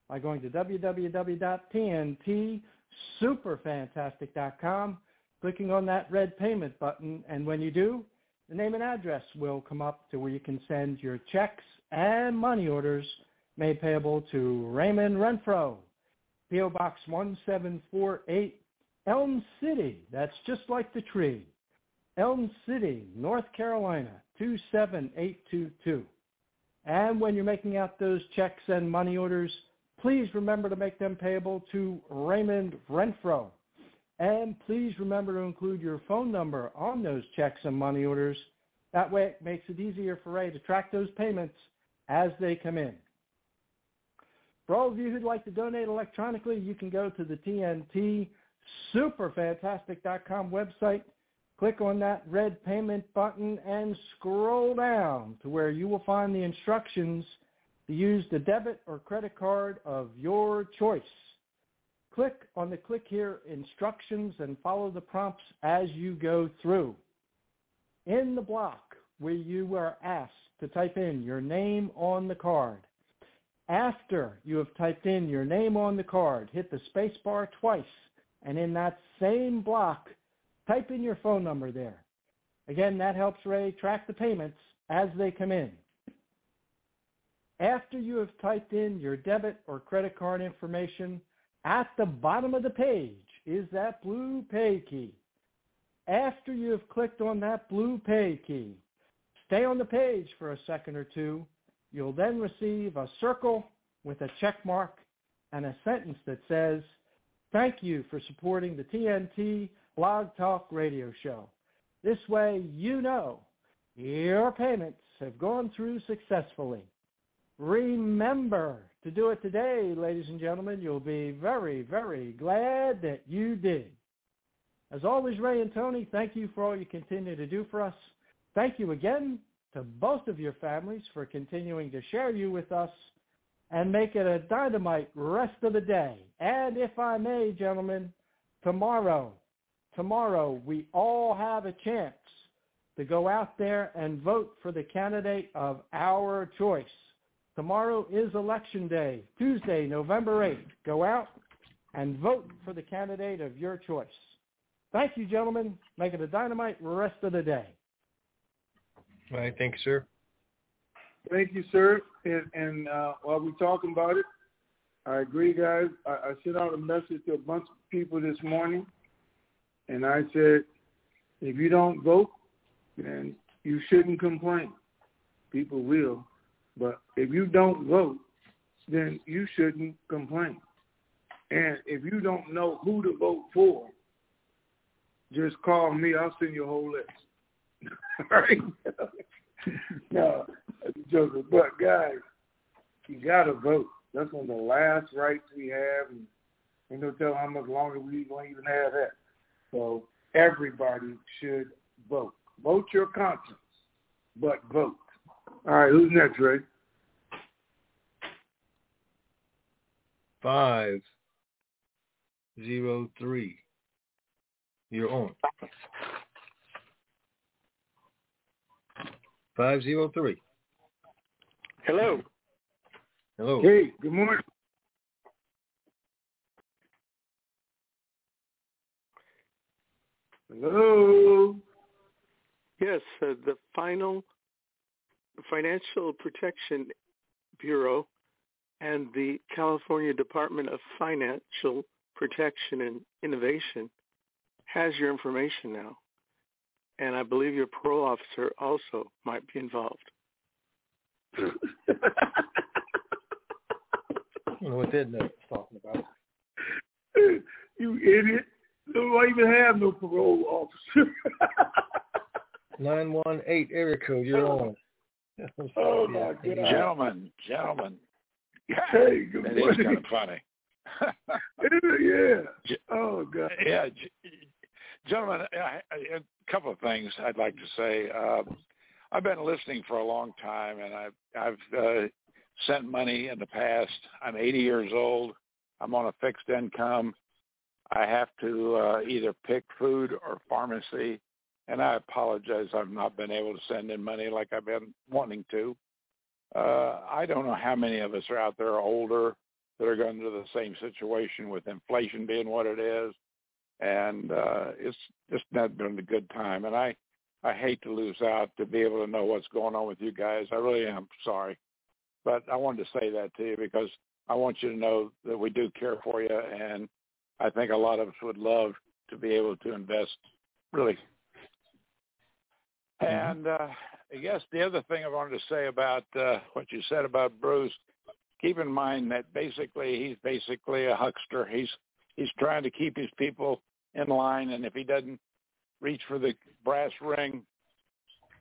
by going to www.tntsuperfantastic.com, clicking on that red payment button, and when you do, the name and address will come up to where you can send your checks and money orders made payable to Raymond Renfro, P.O. Box 1748, Elm City. That's just like the tree. Elm City, North Carolina, 27822. And when you're making out those checks and money orders, please remember to make them payable to Raymond Renfro. And please remember to include your phone number on those checks and money orders. That way it makes it easier for Ray to track those payments as they come in. For all of you who'd like to donate electronically, you can go to the TNT superfantastic.com website, click on that red payment button, and scroll down to where you will find the instructions to use the debit or credit card of your choice. Click on the click here instructions and follow the prompts as you go through. In the block where you are asked to type in your name on the card, after you have typed in your name on the card, hit the space bar twice, and in that same block, type in your phone number there. Again, that helps Ray track the payments as they come in. After you have typed in your debit or credit card information, at the bottom of the page is that blue pay key. After you have clicked on that blue pay key, stay on the page for a second or two. You'll then receive a circle with a check mark and a sentence that says, thank you for supporting the TNT Blog Talk radio show. This way you know your payments have gone through successfully. Remember to do it today, ladies and gentlemen. You'll be very, very glad that you did. As always, Ray and Tony, thank you for all you continue to do for us. Thank you again to both of your families for continuing to share you with us and make it a dynamite rest of the day. And if I may, gentlemen, tomorrow, tomorrow we all have a chance to go out there and vote for the candidate of our choice. Tomorrow is election day, Tuesday, November 8th. Go out and vote for the candidate of your choice. Thank you, gentlemen. Make it a dynamite rest of the day. Thank you, sir. Thank you, sir. And, and uh, while we're talking about it, I agree, guys. I, I sent out a message to a bunch of people this morning, and I said, if you don't vote, then you shouldn't complain. People will. But if you don't vote, then you shouldn't complain. And if you don't know who to vote for, just call me. I'll send you a whole list. right? no, that's a joke. But guys, you gotta vote. That's one of the last rights we have, and ain't no telling how much longer we gonna even have that. So everybody should vote. Vote your conscience, but vote. All right, who's next, Ray? Five zero three. You're on. Five zero three. Hello. Hello. Hey, good morning. Hello. Yes, uh, the final Financial Protection Bureau and the California Department of Financial Protection and Innovation has your information now. And I believe your parole officer also might be involved. I don't know what that note's talking about. you idiot. Don't even have no parole officer. 918 area code, you're on. oh, my God. Gentlemen, gentlemen. Hey, good that morning. is kind of funny. yeah. Oh, God. Yeah, g- gentlemen, I, I, a couple of things I'd like to say. Uh, I've been listening for a long time, and I've I've uh, sent money in the past. I'm 80 years old. I'm on a fixed income. I have to uh, either pick food or pharmacy, and I apologize. I've not been able to send in money like I've been wanting to. Uh, I don't know how many of us are out there older that are going through the same situation with inflation being what it is, and uh, it's just not been a good time. And I, I hate to lose out to be able to know what's going on with you guys. I really am sorry, but I wanted to say that to you because I want you to know that we do care for you, and I think a lot of us would love to be able to invest really. And uh, I guess the other thing I wanted to say about uh, what you said about Bruce, keep in mind that basically he's basically a huckster. He's he's trying to keep his people in line, and if he doesn't reach for the brass ring,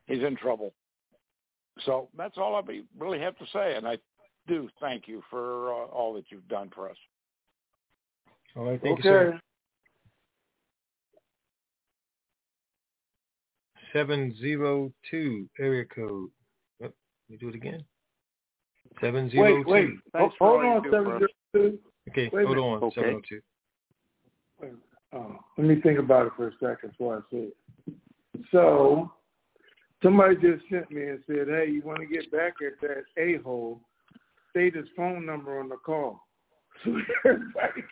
he's in trouble. So that's all I really have to say, and I do thank you for uh, all that you've done for us. All right, thank okay. you, sir. Seven zero two area code. Oh, let me do it again. Seven zero Wait, two. wait. Ho- Hold on, seven zero two. Okay, Wait a hold minute. on. Okay. Seven oh two. Oh, let me think about it for a second before I say it. So, somebody just sent me and said, "Hey, you want to get back at that a hole? State his phone number on the call, so everybody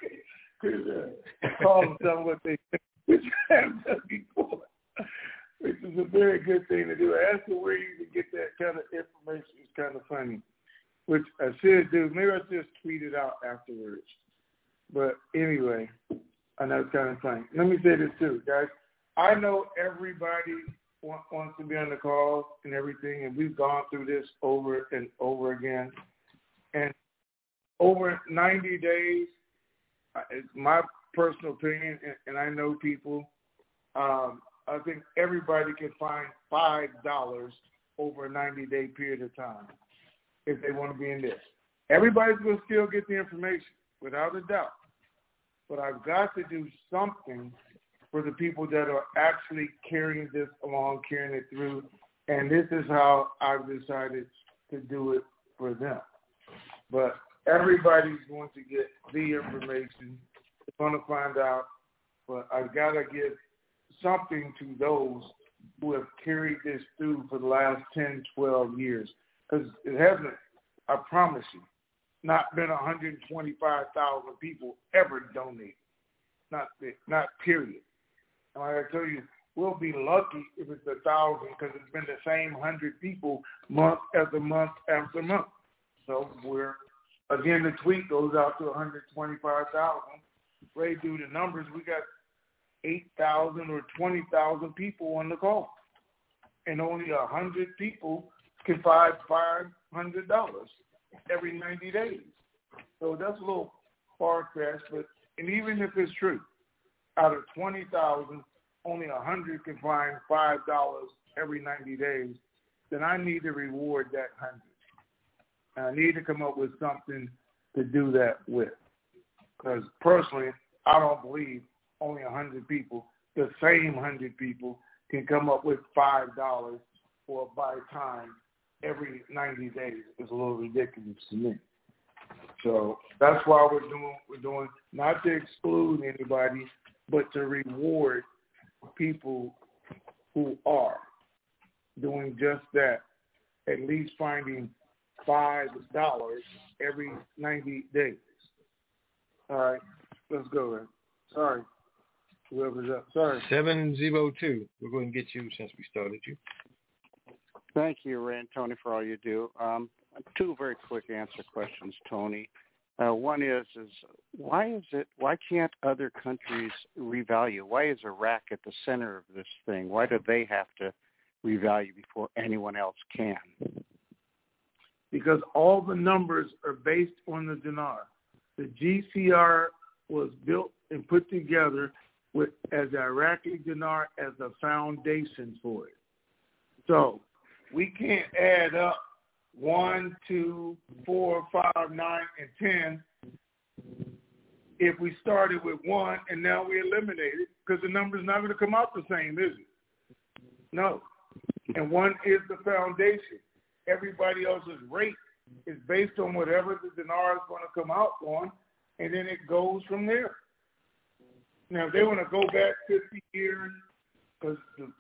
can call and tell what they think." Which I which is a very good thing to do. As to where you can get that kind of information is kind of funny, which I should do. Maybe I just tweet it out afterwards. But anyway, I know kind of funny. Let me say this too, guys. I know everybody wa- wants to be on the call and everything, and we've gone through this over and over again. And over 90 days, it's my personal opinion, and, and I know people. Um, I think everybody can find five dollars over a 90-day period of time if they want to be in this. Everybody's going to still get the information, without a doubt but I've got to do something for the people that are actually carrying this along, carrying it through. And this is how I've decided to do it for them. But everybody's going to get the information. They're going to find out. But I've got to give something to those who have carried this through for the last 10, 12 years. Because it hasn't, I promise you, not been 125,000 people ever donate. Not not period. And like I tell you, we'll be lucky if it's a thousand because it's been the same hundred people month after month after month. So we're again the tweet goes out to 125,000. Ray, do the numbers. We got 8,000 or 20,000 people on the call, and only a hundred people can find five hundred dollars every 90 days. So that's a little far fetched, but and even if it's true, out of 20,000, only 100 can find $5 every 90 days, then I need to reward that 100. And I need to come up with something to do that with. Because personally, I don't believe only 100 people, the same 100 people, can come up with $5 for a buy time every 90 days. is a little ridiculous to me. So that's why we're doing we're doing not to exclude anybody, but to reward people who are doing just that. At least finding five dollars every ninety days. All right, let's go. Then. Sorry, whoever's up. Sorry. Seven zero two. We're going to get you since we started you. Thank you, Ray and Tony, for all you do. Um, two very quick answer questions, Tony. Uh, one is is why is it why can't other countries revalue? Why is Iraq at the center of this thing? Why do they have to revalue before anyone else can? Because all the numbers are based on the dinar. The GCR was built and put together with as the Iraqi dinar as the foundation for it. So we can't add up one, two, four, five, nine, and ten if we started with one and now we eliminate it because the number's not going to come out the same, is it? No. And one is the foundation. Everybody else's rate is based on whatever the dinar is going to come out on, and then it goes from there. Now, if they want to go back 50 years, because the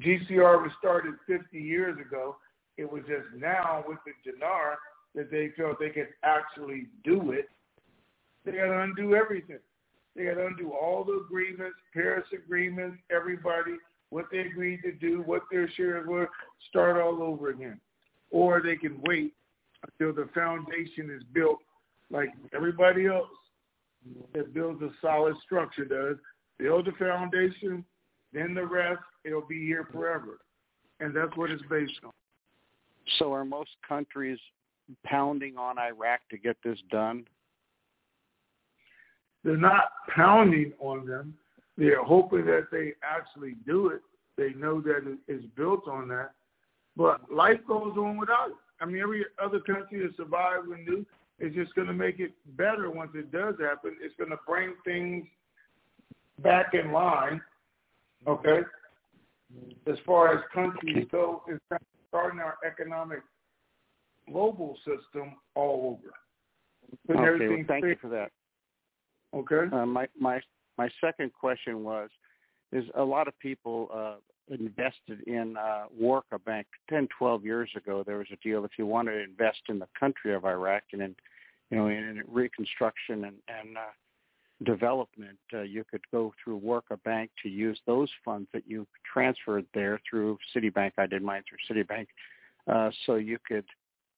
GCR was started 50 years ago, it was just now with the dinar that they felt they could actually do it. They got to undo everything. They got to undo all the agreements, Paris agreements, everybody, what they agreed to do, what their shares were, start all over again. Or they can wait until the foundation is built like everybody else that builds a solid structure does. Build the foundation, then the rest, it'll be here forever. And that's what it's based on. So are most countries pounding on Iraq to get this done? They're not pounding on them. They're hoping that they actually do it. They know that it's built on that. But life goes on without it. I mean, every other country that survived and do is just going to make it better once it does happen. It's going to bring things back in line, okay? As far as countries go, it's starting our economic global system all over. Putting okay, well, thank you for that. Okay. Uh, my my my second question was, is a lot of people uh, invested in uh, Warka Bank 10, 12 years ago. There was a deal if you wanted to invest in the country of Iraq and in you know in reconstruction and and uh, development, uh, you could go through Warka Bank to use those funds that you transferred there through Citibank. I did mine through Citibank, uh, so you could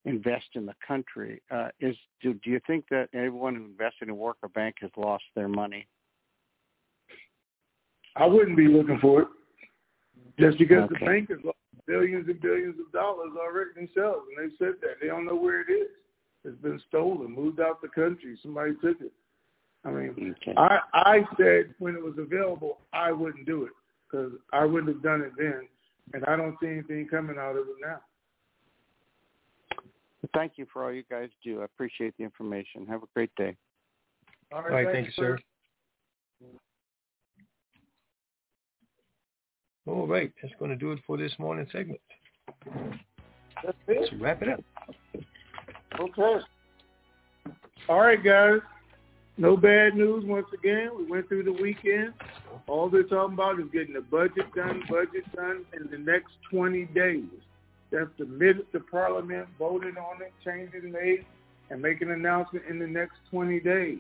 invest in the country. Uh, is do, do you think that everyone who invested in Warka Bank has lost their money? I wouldn't be looking for it just because Okay. the bank has lost billions and billions of dollars already themselves, and they said that they don't know where it is. It's been stolen, moved out the country. Somebody took it. I mean, I I said when it was available, I wouldn't do it because I wouldn't have done it then, and I don't see anything coming out of it now. Thank you for all you guys do. I appreciate the information. Have a great day. All All right, thank you, sir. All right, that's going to do it for this morning segment. That's it. Let's wrap it up. Okay. All right, guys. No bad news once again. We went through the weekend. All they're talking about is getting the budget done, budget done in the next 20 days. That's the minute the parliament voted on it, changes made, and make an announcement in the next 20 days.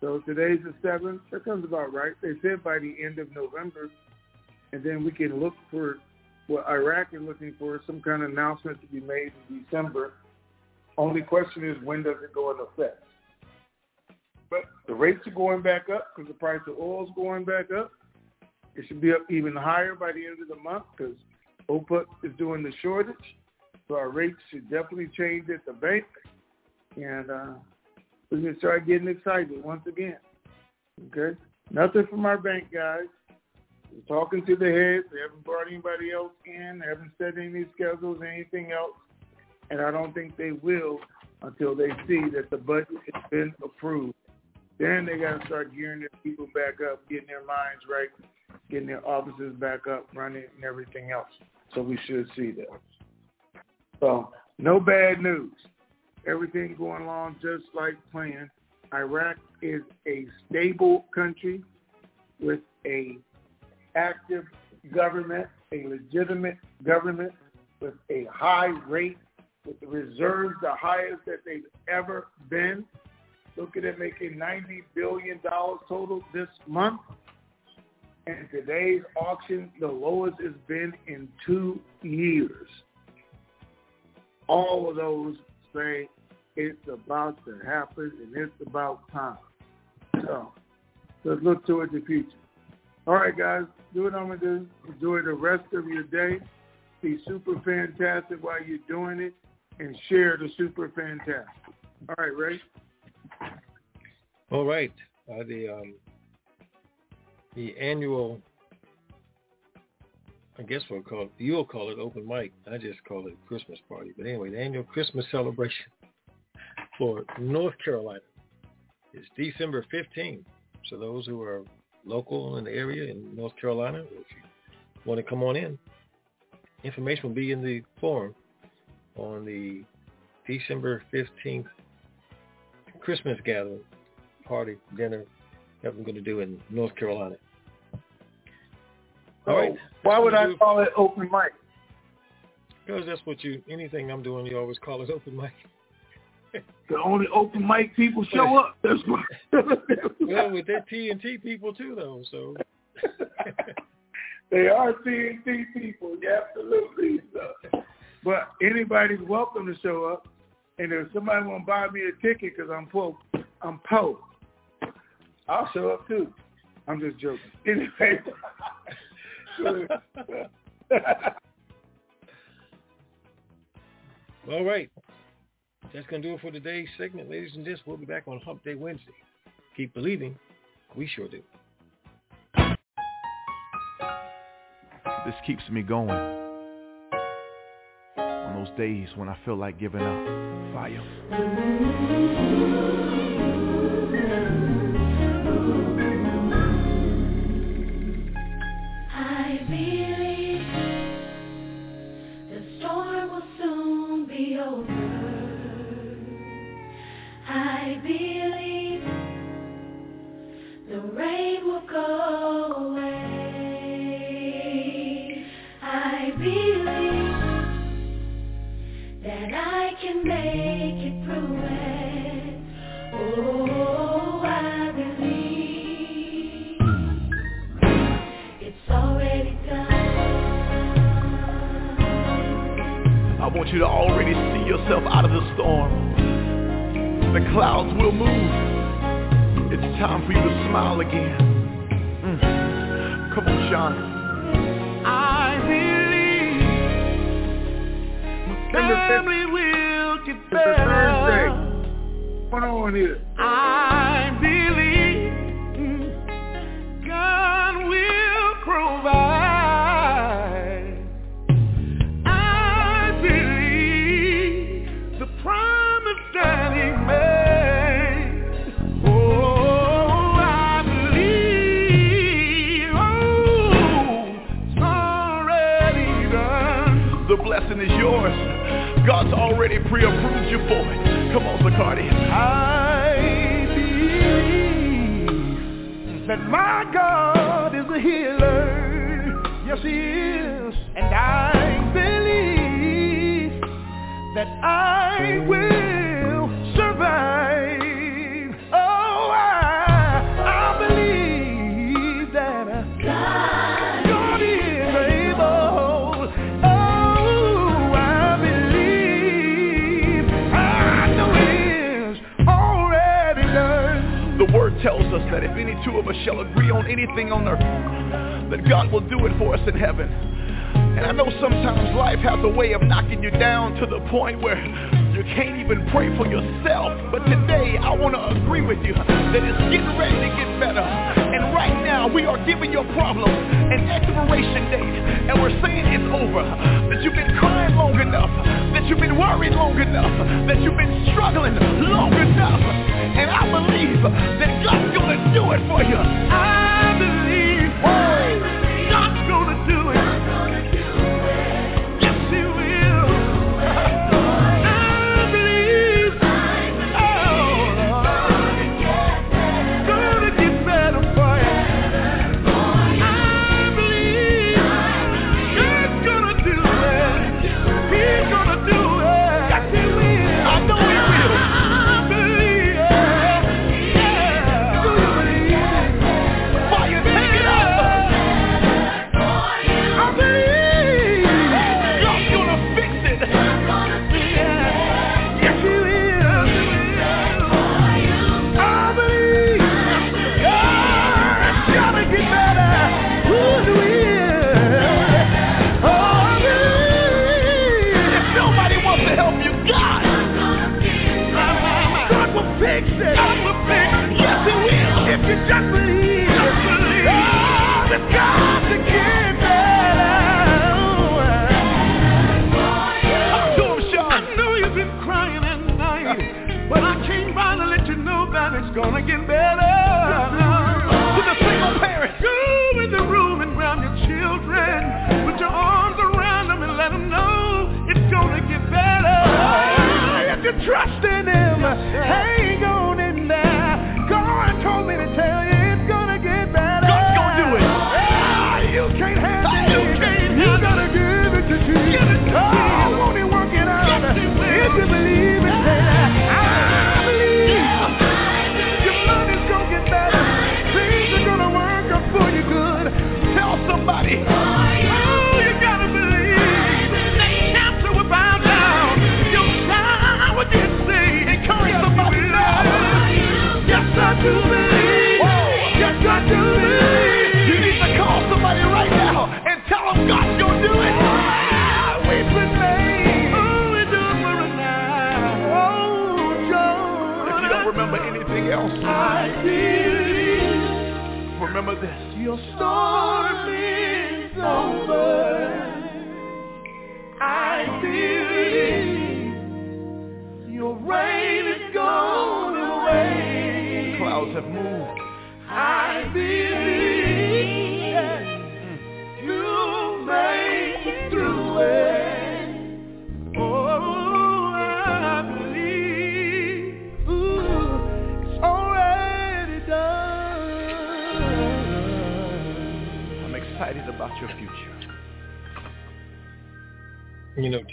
So today's the 7th. That comes about right. They said by the end of November, and then we can look for what Iraq is looking for, some kind of announcement to be made in December. Only question is when does it go into effect? But the rates are going back up because the price of oil is going back up. It should be up even higher by the end of the month because OPEC is doing the shortage. So our rates should definitely change at the bank. And uh, we can start getting excited once again. Okay? Nothing from our bank guys. We're talking to the heads. They haven't brought anybody else in. They haven't set any schedules, anything else. And I don't think they will until they see that the budget has been approved. Then they got to start gearing their people back up, getting their minds right, getting their offices back up, running, and everything else. So we should see that. So no bad news. Everything going along just like planned. Iraq is a stable country with a active government, a legitimate government with a high rate, with the reserves the highest that they've ever been. Look at making $90 billion total this month. And today's auction, the lowest it's been in two years. All of those say it's about to happen and it's about time. So let's look towards the future. All right, guys, do what I'm going to do. Enjoy the rest of your day. Be super fantastic while you're doing it and share the super fantastic. All right, Ray. All right. Uh, the um, the annual, I guess we'll call it, you'll call it open mic. I just call it Christmas party. But anyway, the annual Christmas celebration for North Carolina is December 15th. So those who are local in the area in North Carolina, if you want to come on in, information will be in the forum on the December 15th Christmas gathering, party, dinner that I'm going to do in North Carolina. All right. Oh. Why would I call it open mic? Because that's what you, anything I'm doing, you always call it open mic. The only open mic people show up. That's why. well, with that TNT people too, though, so. they are TNT people, yeah, absolutely. So. But anybody's welcome to show up. And if somebody want to buy me a ticket because I'm po, I'm po, I'll show up too. I'm just joking. Anyway. All right. that's going to do it for today's segment, ladies and gents. We'll be back on Hump Day Wednesday. Keep believing. We sure do. This keeps me going. On those days when I feel like giving up. Fire. Will move. It's time for you to smile again. Mm. Come on, Sean. I believe my family will get It's a Thursday. better. What on here? I Already pre-approved you for it. Come on, Zacardi. I believe that my God is a healer. Yes, He is. And I believe that I will two of us shall agree on anything on earth, that God will do it for us in heaven. And I know sometimes life has a way of knocking you down to the point where you can't even pray for yourself. But today I want to agree with you that it's getting ready to get better. Right now we are giving your problem an expiration date. And we're saying it's over. That you've been crying long enough. That you've been worried long enough. That you've been struggling long enough. And I believe that God's to do it for you. I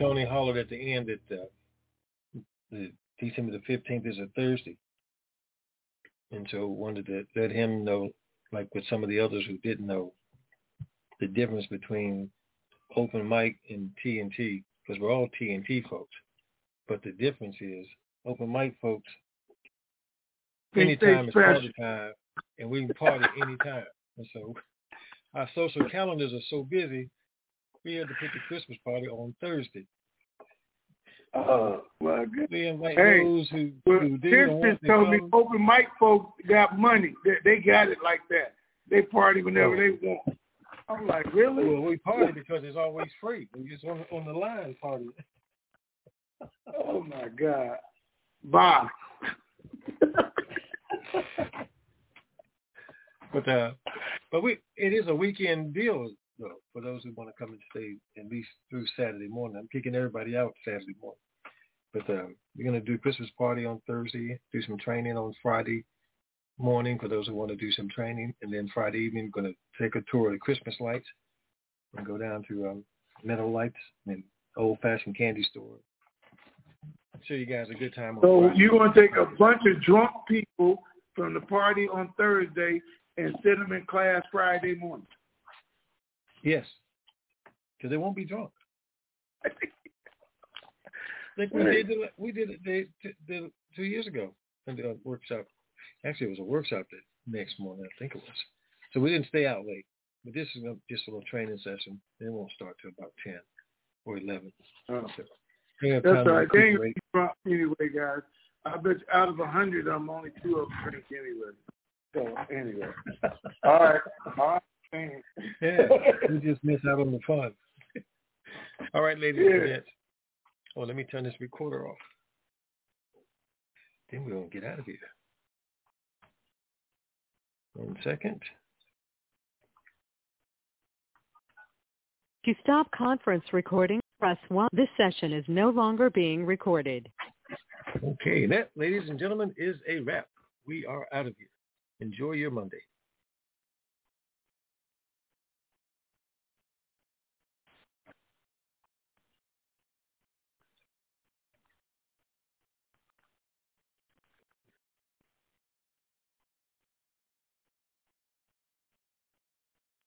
Tony hollered at the end that uh, the December the fifteenth is a Thursday, and so wanted to let him know, like with some of the others who didn't know, the difference between open mic and TNT, because we're all TNT folks, but the difference is open mic folks. Anytime is party time, and we can party anytime. And so our social calendars are so busy, we had to put the Christmas party on Thursday. Oh my goodness. We invite Hey, those who, well, who did Tim want just to told me open mic folks got money. They, they got it like that. They party whenever Oh. they want. I'm like, really? Well, we party because it's always free. We just on on the line party. Oh my God. Bye. But uh, but we it is a weekend deal though for those who want to come and stay at least through Saturday morning. I'm kicking everybody out Saturday morning. But um, we're gonna do Christmas party on Thursday, do some training on Friday morning for those who want to do some training, and then Friday evening we're gonna take a tour of the Christmas lights and go down to um, Meadow Lights and old fashioned candy store. Show you guys a good time. So Friday. you're gonna take a bunch of drunk people from the party on Thursday and sit them in class Friday morning. Yes, because they won't be drunk. like we did, we did it the, the, the, two years ago in the workshop. Actually, it was a workshop that next morning, I think it was. So we didn't stay out late. But this is just a little training session. It won't start till about ten or eleven. Oh. So That's all right. They ain't drunk anyway, guys. I bet out of a hundred I'm only two of them drink anyway. So anyway, all right, all right. Thanks. Yeah, we just miss out on the fun. All right, ladies and Yeah. gents. Oh, let me turn this recorder off. Then we're gonna get out of here. One second. To stop conference recording, press 1. This session is no longer being recorded. Okay, that, ladies and gentlemen, is a wrap. We are out of here. Enjoy your Monday.